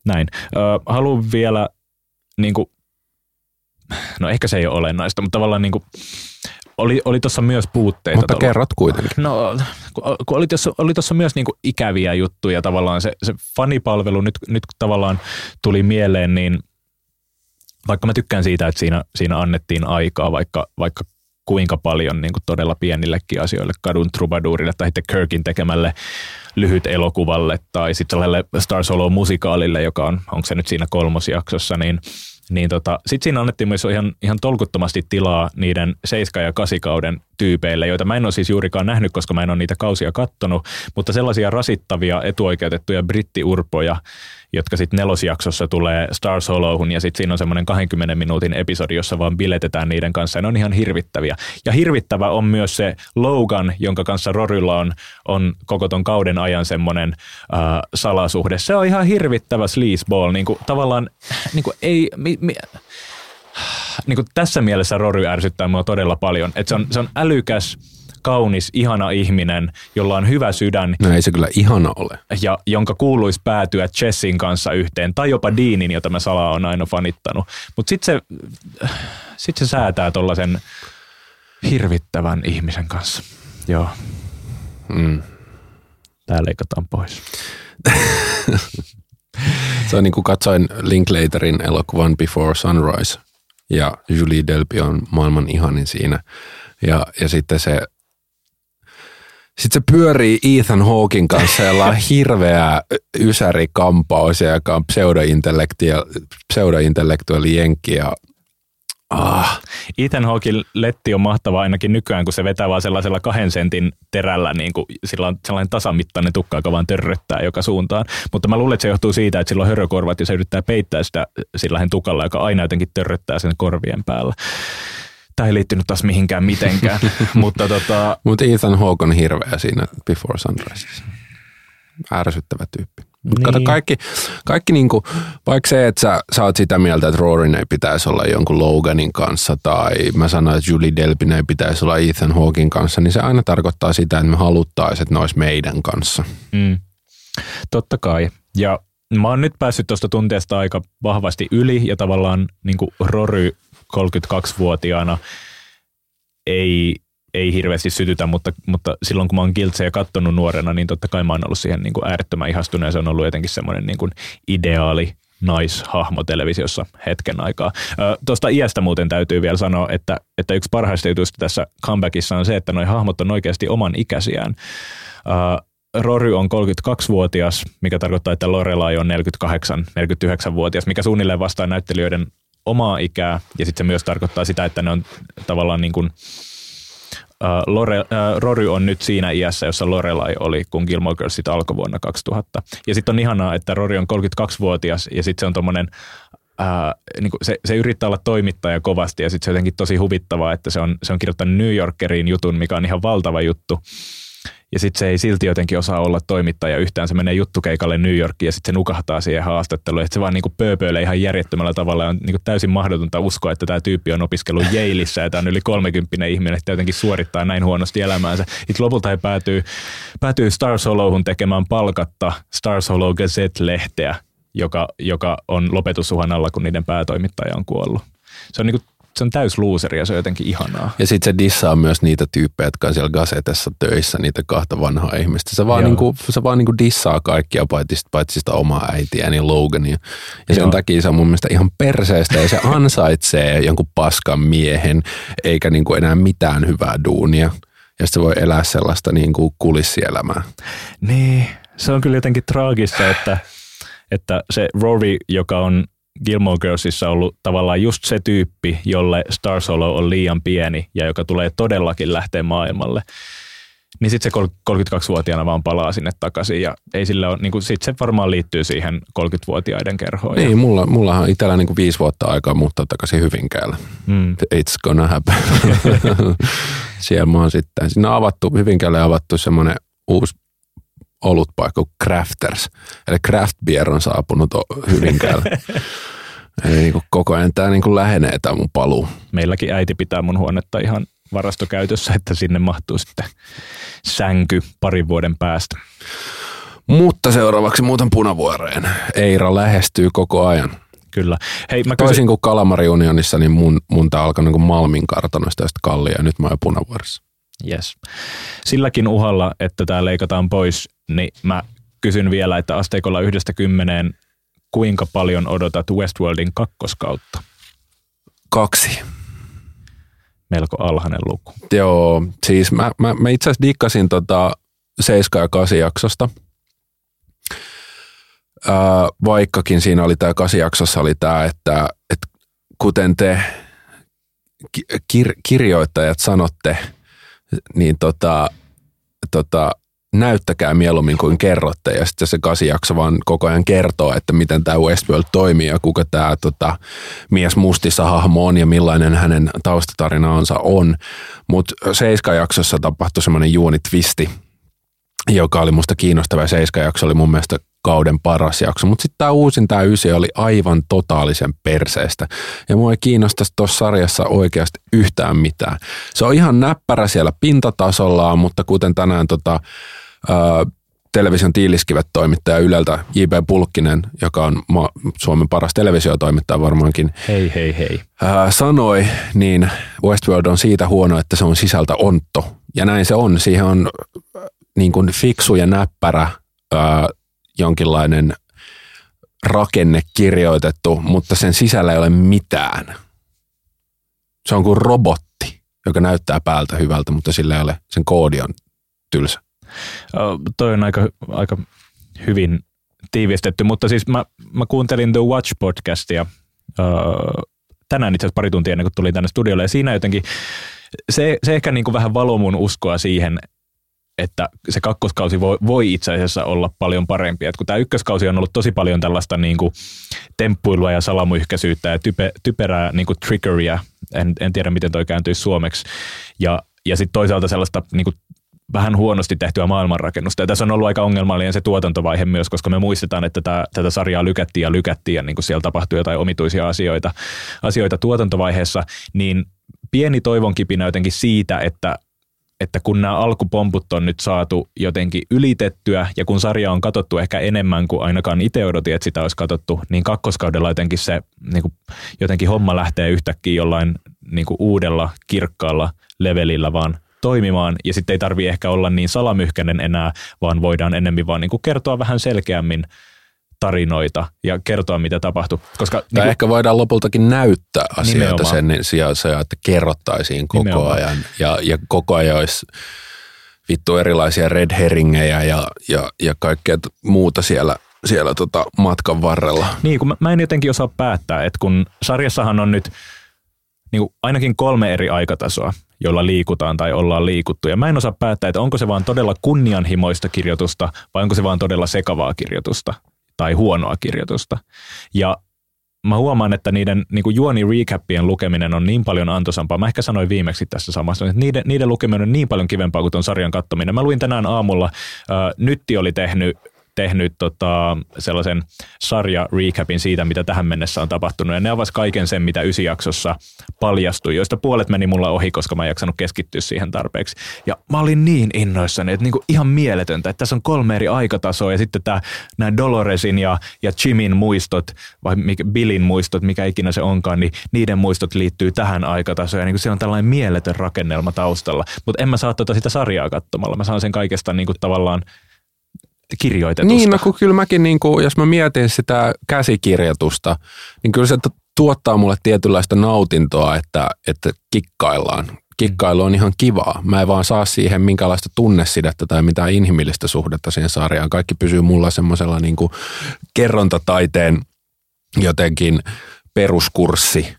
näin. Ö, haluan vielä, niin kuin, no ehkä se ei ole olennaista, mutta tavallaan niin kuin, oli, oli tuossa myös puutteita. Mutta tuolla. kerrot kuitenkin. No, kun oli tuossa, oli tuossa myös niinku ikäviä juttuja tavallaan. Se, se fanipalvelu nyt, nyt tavallaan tuli mieleen, niin vaikka mä tykkään siitä, että siinä, siinä annettiin aikaa, vaikka, vaikka kuinka paljon niin kuin todella pienillekin asioille, kadun trubaduurille tai sitten Kirkin tekemälle lyhyt elokuvalle tai sitten sellaiselle Star Solo-musikaalille, joka on, onko se nyt siinä kolmosjaksossa, niin niin tota, sitten siinä annettiin myös ihan, ihan tolkuttomasti tilaa niiden 7 ja 8 kauden tyypeille, joita mä en ole siis juurikaan nähnyt, koska mä en ole niitä kausia kattonut, mutta sellaisia rasittavia etuoikeutettuja brittiurpoja, jotka sitten nelosjaksossa tulee Star Solohun ja sitten siinä on semmoinen 20 minuutin episodi, jossa vaan biletetään niiden kanssa ja ne on ihan hirvittäviä. Ja hirvittävä on myös se Logan, jonka kanssa Rorylla on, on koko ton kauden ajan semmoinen äh, salasuhde. Se on ihan hirvittävä sleazeball, niin kuin tavallaan niin kuin ei... Mi, mi, niin kuin tässä mielessä Rory ärsyttää mua todella paljon. että se, on, se on älykäs, kaunis, ihana ihminen, jolla on hyvä sydän. No ei se kyllä ihana ole. Ja jonka kuuluisi päätyä Chessin kanssa yhteen, tai jopa Deanin, jota mä salaa on aina fanittanut. Mutta sitten se, sit se säätää tuollaisen hirvittävän ihmisen kanssa. Joo. Mm. Tää leikataan pois. [laughs] se on niin kuin katsoin Linklaterin elokuvan Before Sunrise ja Julie Delpy on maailman ihanin siinä. Ja, ja sitten se sitten se pyörii Ethan Hawkin kanssa, jolla on hirveä ysärikampaus, joka on pseudointellektuaali jenkki ja Ah. Ethan Hawkin letti on mahtava ainakin nykyään, kun se vetää vaan sellaisella kahden sentin terällä, niin kuin sillä on sellainen tasamittainen tukka, joka vaan törröttää joka suuntaan. Mutta mä luulen, että se johtuu siitä, että sillä on hörökorvat ja se yrittää peittää sitä sillä tukalla, joka aina jotenkin törröttää sen korvien päällä. Tämä ei liittynyt taas mihinkään mitenkään. [laughs] mutta tota... Mut Ethan Hawke on hirveä siinä Before Sunrise. Ärsyttävä tyyppi. Niin. Kato kaikki, kaikki niinku, vaikka se, että sä, sä oot sitä mieltä, että Rorin ei pitäisi olla jonkun Loganin kanssa tai mä sanoin, että Julie Delpin ei pitäisi olla Ethan Hawkin kanssa, niin se aina tarkoittaa sitä, että me haluttaisiin, että ne olisi meidän kanssa. Mm. Totta kai. Ja mä oon nyt päässyt tuosta tunteesta aika vahvasti yli ja tavallaan niin Rory 32-vuotiaana ei, ei hirveästi sytytä, mutta, mutta silloin kun mä oon Giltseja kattonut nuorena, niin totta kai mä oon ollut siihen niin kuin äärettömän ihastunut ja se on ollut jotenkin semmoinen niin kuin ideaali naishahmo televisiossa hetken aikaa. Tuosta iästä muuten täytyy vielä sanoa, että, että yksi parhaista jutuista tässä comebackissa on se, että nuo hahmot on oikeasti oman ikäisiään. Rory on 32-vuotias, mikä tarkoittaa, että Lorelai on 48-49-vuotias, mikä suunnilleen vastaa näyttelijöiden omaa ikää, ja sitten se myös tarkoittaa sitä, että ne on tavallaan niin kuin, uh, Lore, uh, Rory on nyt siinä iässä, jossa Lorelai oli, kun Gilmore Girls alkoi vuonna 2000. Ja sitten on ihanaa, että Rory on 32-vuotias, ja sitten se on tuommoinen Uh, niin se, se yrittää olla toimittaja kovasti ja sitten se on jotenkin tosi huvittavaa, että se on, se on kirjoittanut New Yorkeriin jutun, mikä on ihan valtava juttu ja sitten se ei silti jotenkin osaa olla toimittaja yhtään. Se menee juttukeikalle New Yorkiin ja sitten se nukahtaa siihen haastatteluun. Että se vaan niinku pööpöilee ihan järjettömällä tavalla ja on niinku täysin mahdotonta uskoa, että tämä tyyppi on opiskellut Yaleissa ja tämä on yli 30 ihminen, että jotenkin suorittaa näin huonosti elämäänsä. Sitten lopulta he päätyy, päätyy Star Solohun tekemään palkatta Star Solo Gazette-lehteä, joka, joka on lopetusuhan alla, kun niiden päätoimittaja on kuollut. Se on niinku se on täys looseri ja se on jotenkin ihanaa. Ja sitten se dissaa myös niitä tyyppejä, jotka on siellä gasetessa töissä, niitä kahta vanhaa ihmistä. Se vaan, niinku, se vaan niinku dissaa kaikkia, paitsi, paitsi sitä omaa äitiä, niin Logania. Ja sen Joo. takia se on mun mielestä ihan perseestä ja se [laughs] ansaitsee jonkun paskan miehen, eikä niinku enää mitään hyvää duunia. Ja se voi elää sellaista niinku kulissielämää. Niin, se on kyllä jotenkin traagista, että, että se Rory, joka on Gilmore Girlsissa ollut tavallaan just se tyyppi, jolle Star Solo on liian pieni ja joka tulee todellakin lähteä maailmalle. Niin sitten se 32-vuotiaana vaan palaa sinne takaisin ja ei sillä ole, niin kuin, sit se varmaan liittyy siihen 30-vuotiaiden kerhoon. Niin, mulla, mulla on itsellä niin kuin viisi vuotta aikaa muuttaa takaisin Hyvinkäällä. Mm. It's gonna happen. [laughs] Siellä mä oon sitten, siinä on avattu, Hyvinkäällä avattu semmoinen uusi olutpaikka kuin Crafters. Eli craft beer on saapunut Hyvinkäällä. [laughs] Eli niin kuin koko ajan tämä niin kuin lähenee tämä mun paluu. Meilläkin äiti pitää mun huonetta ihan varastokäytössä, että sinne mahtuu sitten sänky parin vuoden päästä. Mutta seuraavaksi muuten punavuoreen. Eira lähestyy koko ajan. Kyllä. Hei, mä Toisin kysyn, kuin Kalamari Unionissa, niin mun, mun tää alkoi niin Malmin kartanoista ja sitten Kallia ja nyt mä oon jo punavuoressa. Yes. silläkin uhalla, että tämä leikataan pois, niin mä kysyn vielä, että asteikolla yhdestä kymmeneen, kuinka paljon odotat Westworldin kakkoskautta? Kaksi. Melko alhainen luku. Joo, siis mä, mä, mä itse asiassa dikkasin tota 7 ja 8 jaksosta. Ää, vaikkakin siinä oli tämä 8 jaksossa oli tämä, että, että kuten te ki- kir- kirjoittajat sanotte, tota, tota, näyttäkää mieluummin kuin kerrotte. Ja sitten se kasijakso vaan koko ajan kertoo, että miten tämä Westworld toimii ja kuka tämä tota, mies mustissa hahmo on ja millainen hänen taustatarinaansa on. Mutta Seiska-jaksossa tapahtui semmoinen juonitvisti, joka oli musta kiinnostava ja Seiska-jakso oli mun mielestä kauden paras jakso. Mutta sitten tämä uusin, tämä ysi oli aivan totaalisen perseestä. Ja mua ei kiinnostaisi tuossa sarjassa oikeasti yhtään mitään. Se on ihan näppärä siellä pintatasollaan, mutta kuten tänään tota, ää, television tiiliskivet toimittaja Yleltä J.B. Pulkkinen, joka on ma- Suomen paras televisiotoimittaja varmaankin, Hei, hei, hei. ää, sanoi, niin Westworld on siitä huono, että se on sisältä ontto. Ja näin se on. Siihen on äh, niin kuin fiksu ja näppärä ää, jonkinlainen rakenne kirjoitettu, mutta sen sisällä ei ole mitään. Se on kuin robotti, joka näyttää päältä hyvältä, mutta sillä ei ole, sen koodi on tylsä. Ö, toi on aika, aika hyvin tiivistetty, mutta siis mä, mä kuuntelin The Watch-podcastia ö, tänään itse asiassa pari tuntia ennen kuin tulin tänne studiolle, ja siinä jotenkin se, se ehkä niin kuin vähän valo mun uskoa siihen, että se kakkoskausi voi, voi itse asiassa olla paljon parempi. Et kun tämä ykköskausi on ollut tosi paljon tällaista niin kuin temppuilua ja salamyhkäisyyttä ja type, typerää niin kuin trickeria, en, en tiedä miten toi kääntyisi suomeksi, ja, ja sitten toisaalta sellaista niin kuin vähän huonosti tehtyä maailmanrakennusta. Ja tässä on ollut aika ongelmallinen se tuotantovaihe myös, koska me muistetaan, että tätä, tätä sarjaa lykättiin ja lykättiin ja niin kuin siellä tapahtui jotain omituisia asioita, asioita tuotantovaiheessa, niin pieni toivon kipinä jotenkin siitä, että että kun nämä alkupomput on nyt saatu jotenkin ylitettyä ja kun sarja on katsottu ehkä enemmän kuin ainakaan itse odotin, että sitä olisi katsottu, niin kakkoskaudella jotenkin se niin kuin, jotenkin homma lähtee yhtäkkiä jollain niin kuin uudella kirkkaalla levelillä vaan toimimaan. Ja sitten ei tarvi ehkä olla niin salamyhkäinen enää, vaan voidaan enemmän vaan niin kuin kertoa vähän selkeämmin tarinoita ja kertoa, mitä tapahtui. Koska Tai niin kuin, ehkä voidaan lopultakin näyttää asioita Nimenomaan. sen sijaan, se, että kerrottaisiin koko Nimenomaan. ajan. Ja, ja koko ajan olisi vittu erilaisia red herringejä ja, ja, ja kaikkea muuta siellä, siellä tota matkan varrella. Niin, kun mä, mä en jotenkin osaa päättää, että kun sarjassahan on nyt niin kuin ainakin kolme eri aikatasoa, joilla liikutaan tai ollaan liikuttu. Ja mä en osaa päättää, että onko se vaan todella kunnianhimoista kirjoitusta vai onko se vaan todella sekavaa kirjoitusta tai huonoa kirjoitusta. Ja mä huomaan, että niiden niin kuin juoni-recapien lukeminen on niin paljon antoisampaa. Mä ehkä sanoin viimeksi tässä samassa, että niiden, niiden lukeminen on niin paljon kivempaa kuin tuon sarjan kattominen. Mä luin tänään aamulla, äh, Nytti oli tehnyt tehnyt tota, sellaisen sarja-recapin siitä, mitä tähän mennessä on tapahtunut. Ja ne avasi kaiken sen, mitä ysijaksossa paljastui, joista puolet meni mulla ohi, koska mä en jaksanut keskittyä siihen tarpeeksi. Ja mä olin niin innoissani, että niinku ihan mieletöntä, että tässä on kolme eri aikatasoa ja sitten tää, nämä Doloresin ja, ja Jimin muistot, vai mikä, Billin muistot, mikä ikinä se onkaan, niin niiden muistot liittyy tähän aikatasoon. Ja niinku se on tällainen mieletön rakennelma taustalla. Mutta en mä saa tota sitä sarjaa katsomalla. Mä saan sen kaikesta niinku tavallaan kirjoitetusta. Niin, no kun kyllä mäkin, niin kuin, jos mä mietin sitä käsikirjoitusta, niin kyllä se tuottaa mulle tietynlaista nautintoa, että, että kikkaillaan. Kikkailu on ihan kivaa. Mä en vaan saa siihen minkälaista tunnesidettä tai mitään inhimillistä suhdetta siihen sarjaan. Kaikki pysyy mulla semmoisella niin kuin kerrontataiteen jotenkin peruskurssi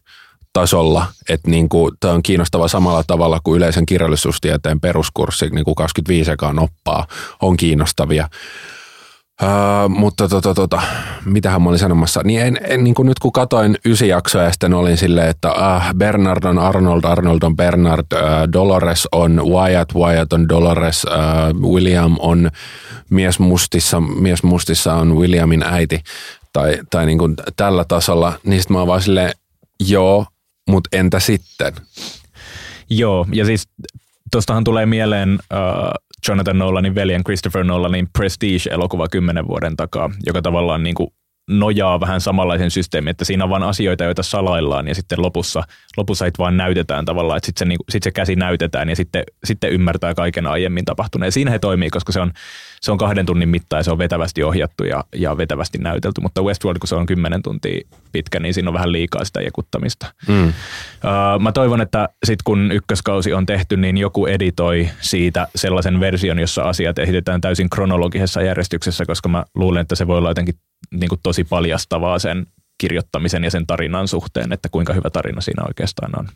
tasolla, että niin kuin, tämä on kiinnostava samalla tavalla kuin yleisen kirjallisuustieteen peruskurssi, niin kuin 25 ekaan oppaa, on kiinnostavia. Uh, mutta tota, tota, mitähän mä olin sanomassa, niin, en, en, niin kuin nyt kun katoin ysi jaksoa ja sitten olin silleen, että ah, Bernard on Arnold, Arnold on Bernard, uh, Dolores on Wyatt, Wyatt on Dolores, uh, William on mies mustissa, mies mustissa on Williamin äiti, tai, tai niin kuin tällä tasolla, niin sitten mä oon vaan silleen, joo, mutta entä sitten? Joo, ja siis tuostahan tulee mieleen uh, Jonathan Nolanin veljen Christopher Nolanin Prestige-elokuva kymmenen vuoden takaa, joka tavallaan niin kuin nojaa vähän samanlaisen systeemin, että siinä on vain asioita, joita salaillaan ja sitten lopussa, lopussa it vaan näytetään tavallaan, että sitten se, niin, sit se käsi näytetään ja sitten, sitten ymmärtää kaiken aiemmin tapahtuneen. Siinä he toimii, koska se on, se on kahden tunnin mitta ja se on vetävästi ohjattu ja, ja vetävästi näytelty, mutta Westworld, kun se on kymmenen tuntia pitkä, niin siinä on vähän liikaa sitä jakuttamista. Mm. Uh, mä toivon, että sitten kun ykköskausi on tehty, niin joku editoi siitä sellaisen version, jossa asiat esitetään täysin kronologisessa järjestyksessä, koska mä luulen, että se voi olla jotenkin niin kuin tosi paljastavaa sen kirjoittamisen ja sen tarinan suhteen, että kuinka hyvä tarina siinä oikeastaan on.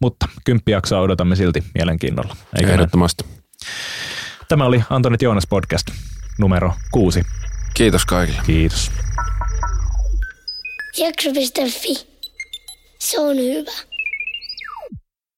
Mutta kymppijaksoa odotamme silti mielenkiinnolla. Eikö Ehdottomasti. Näin? Tämä oli Antonet Joonas podcast numero kuusi. Kiitos kaikille. Kiitos. Jakso.fi. Se on hyvä.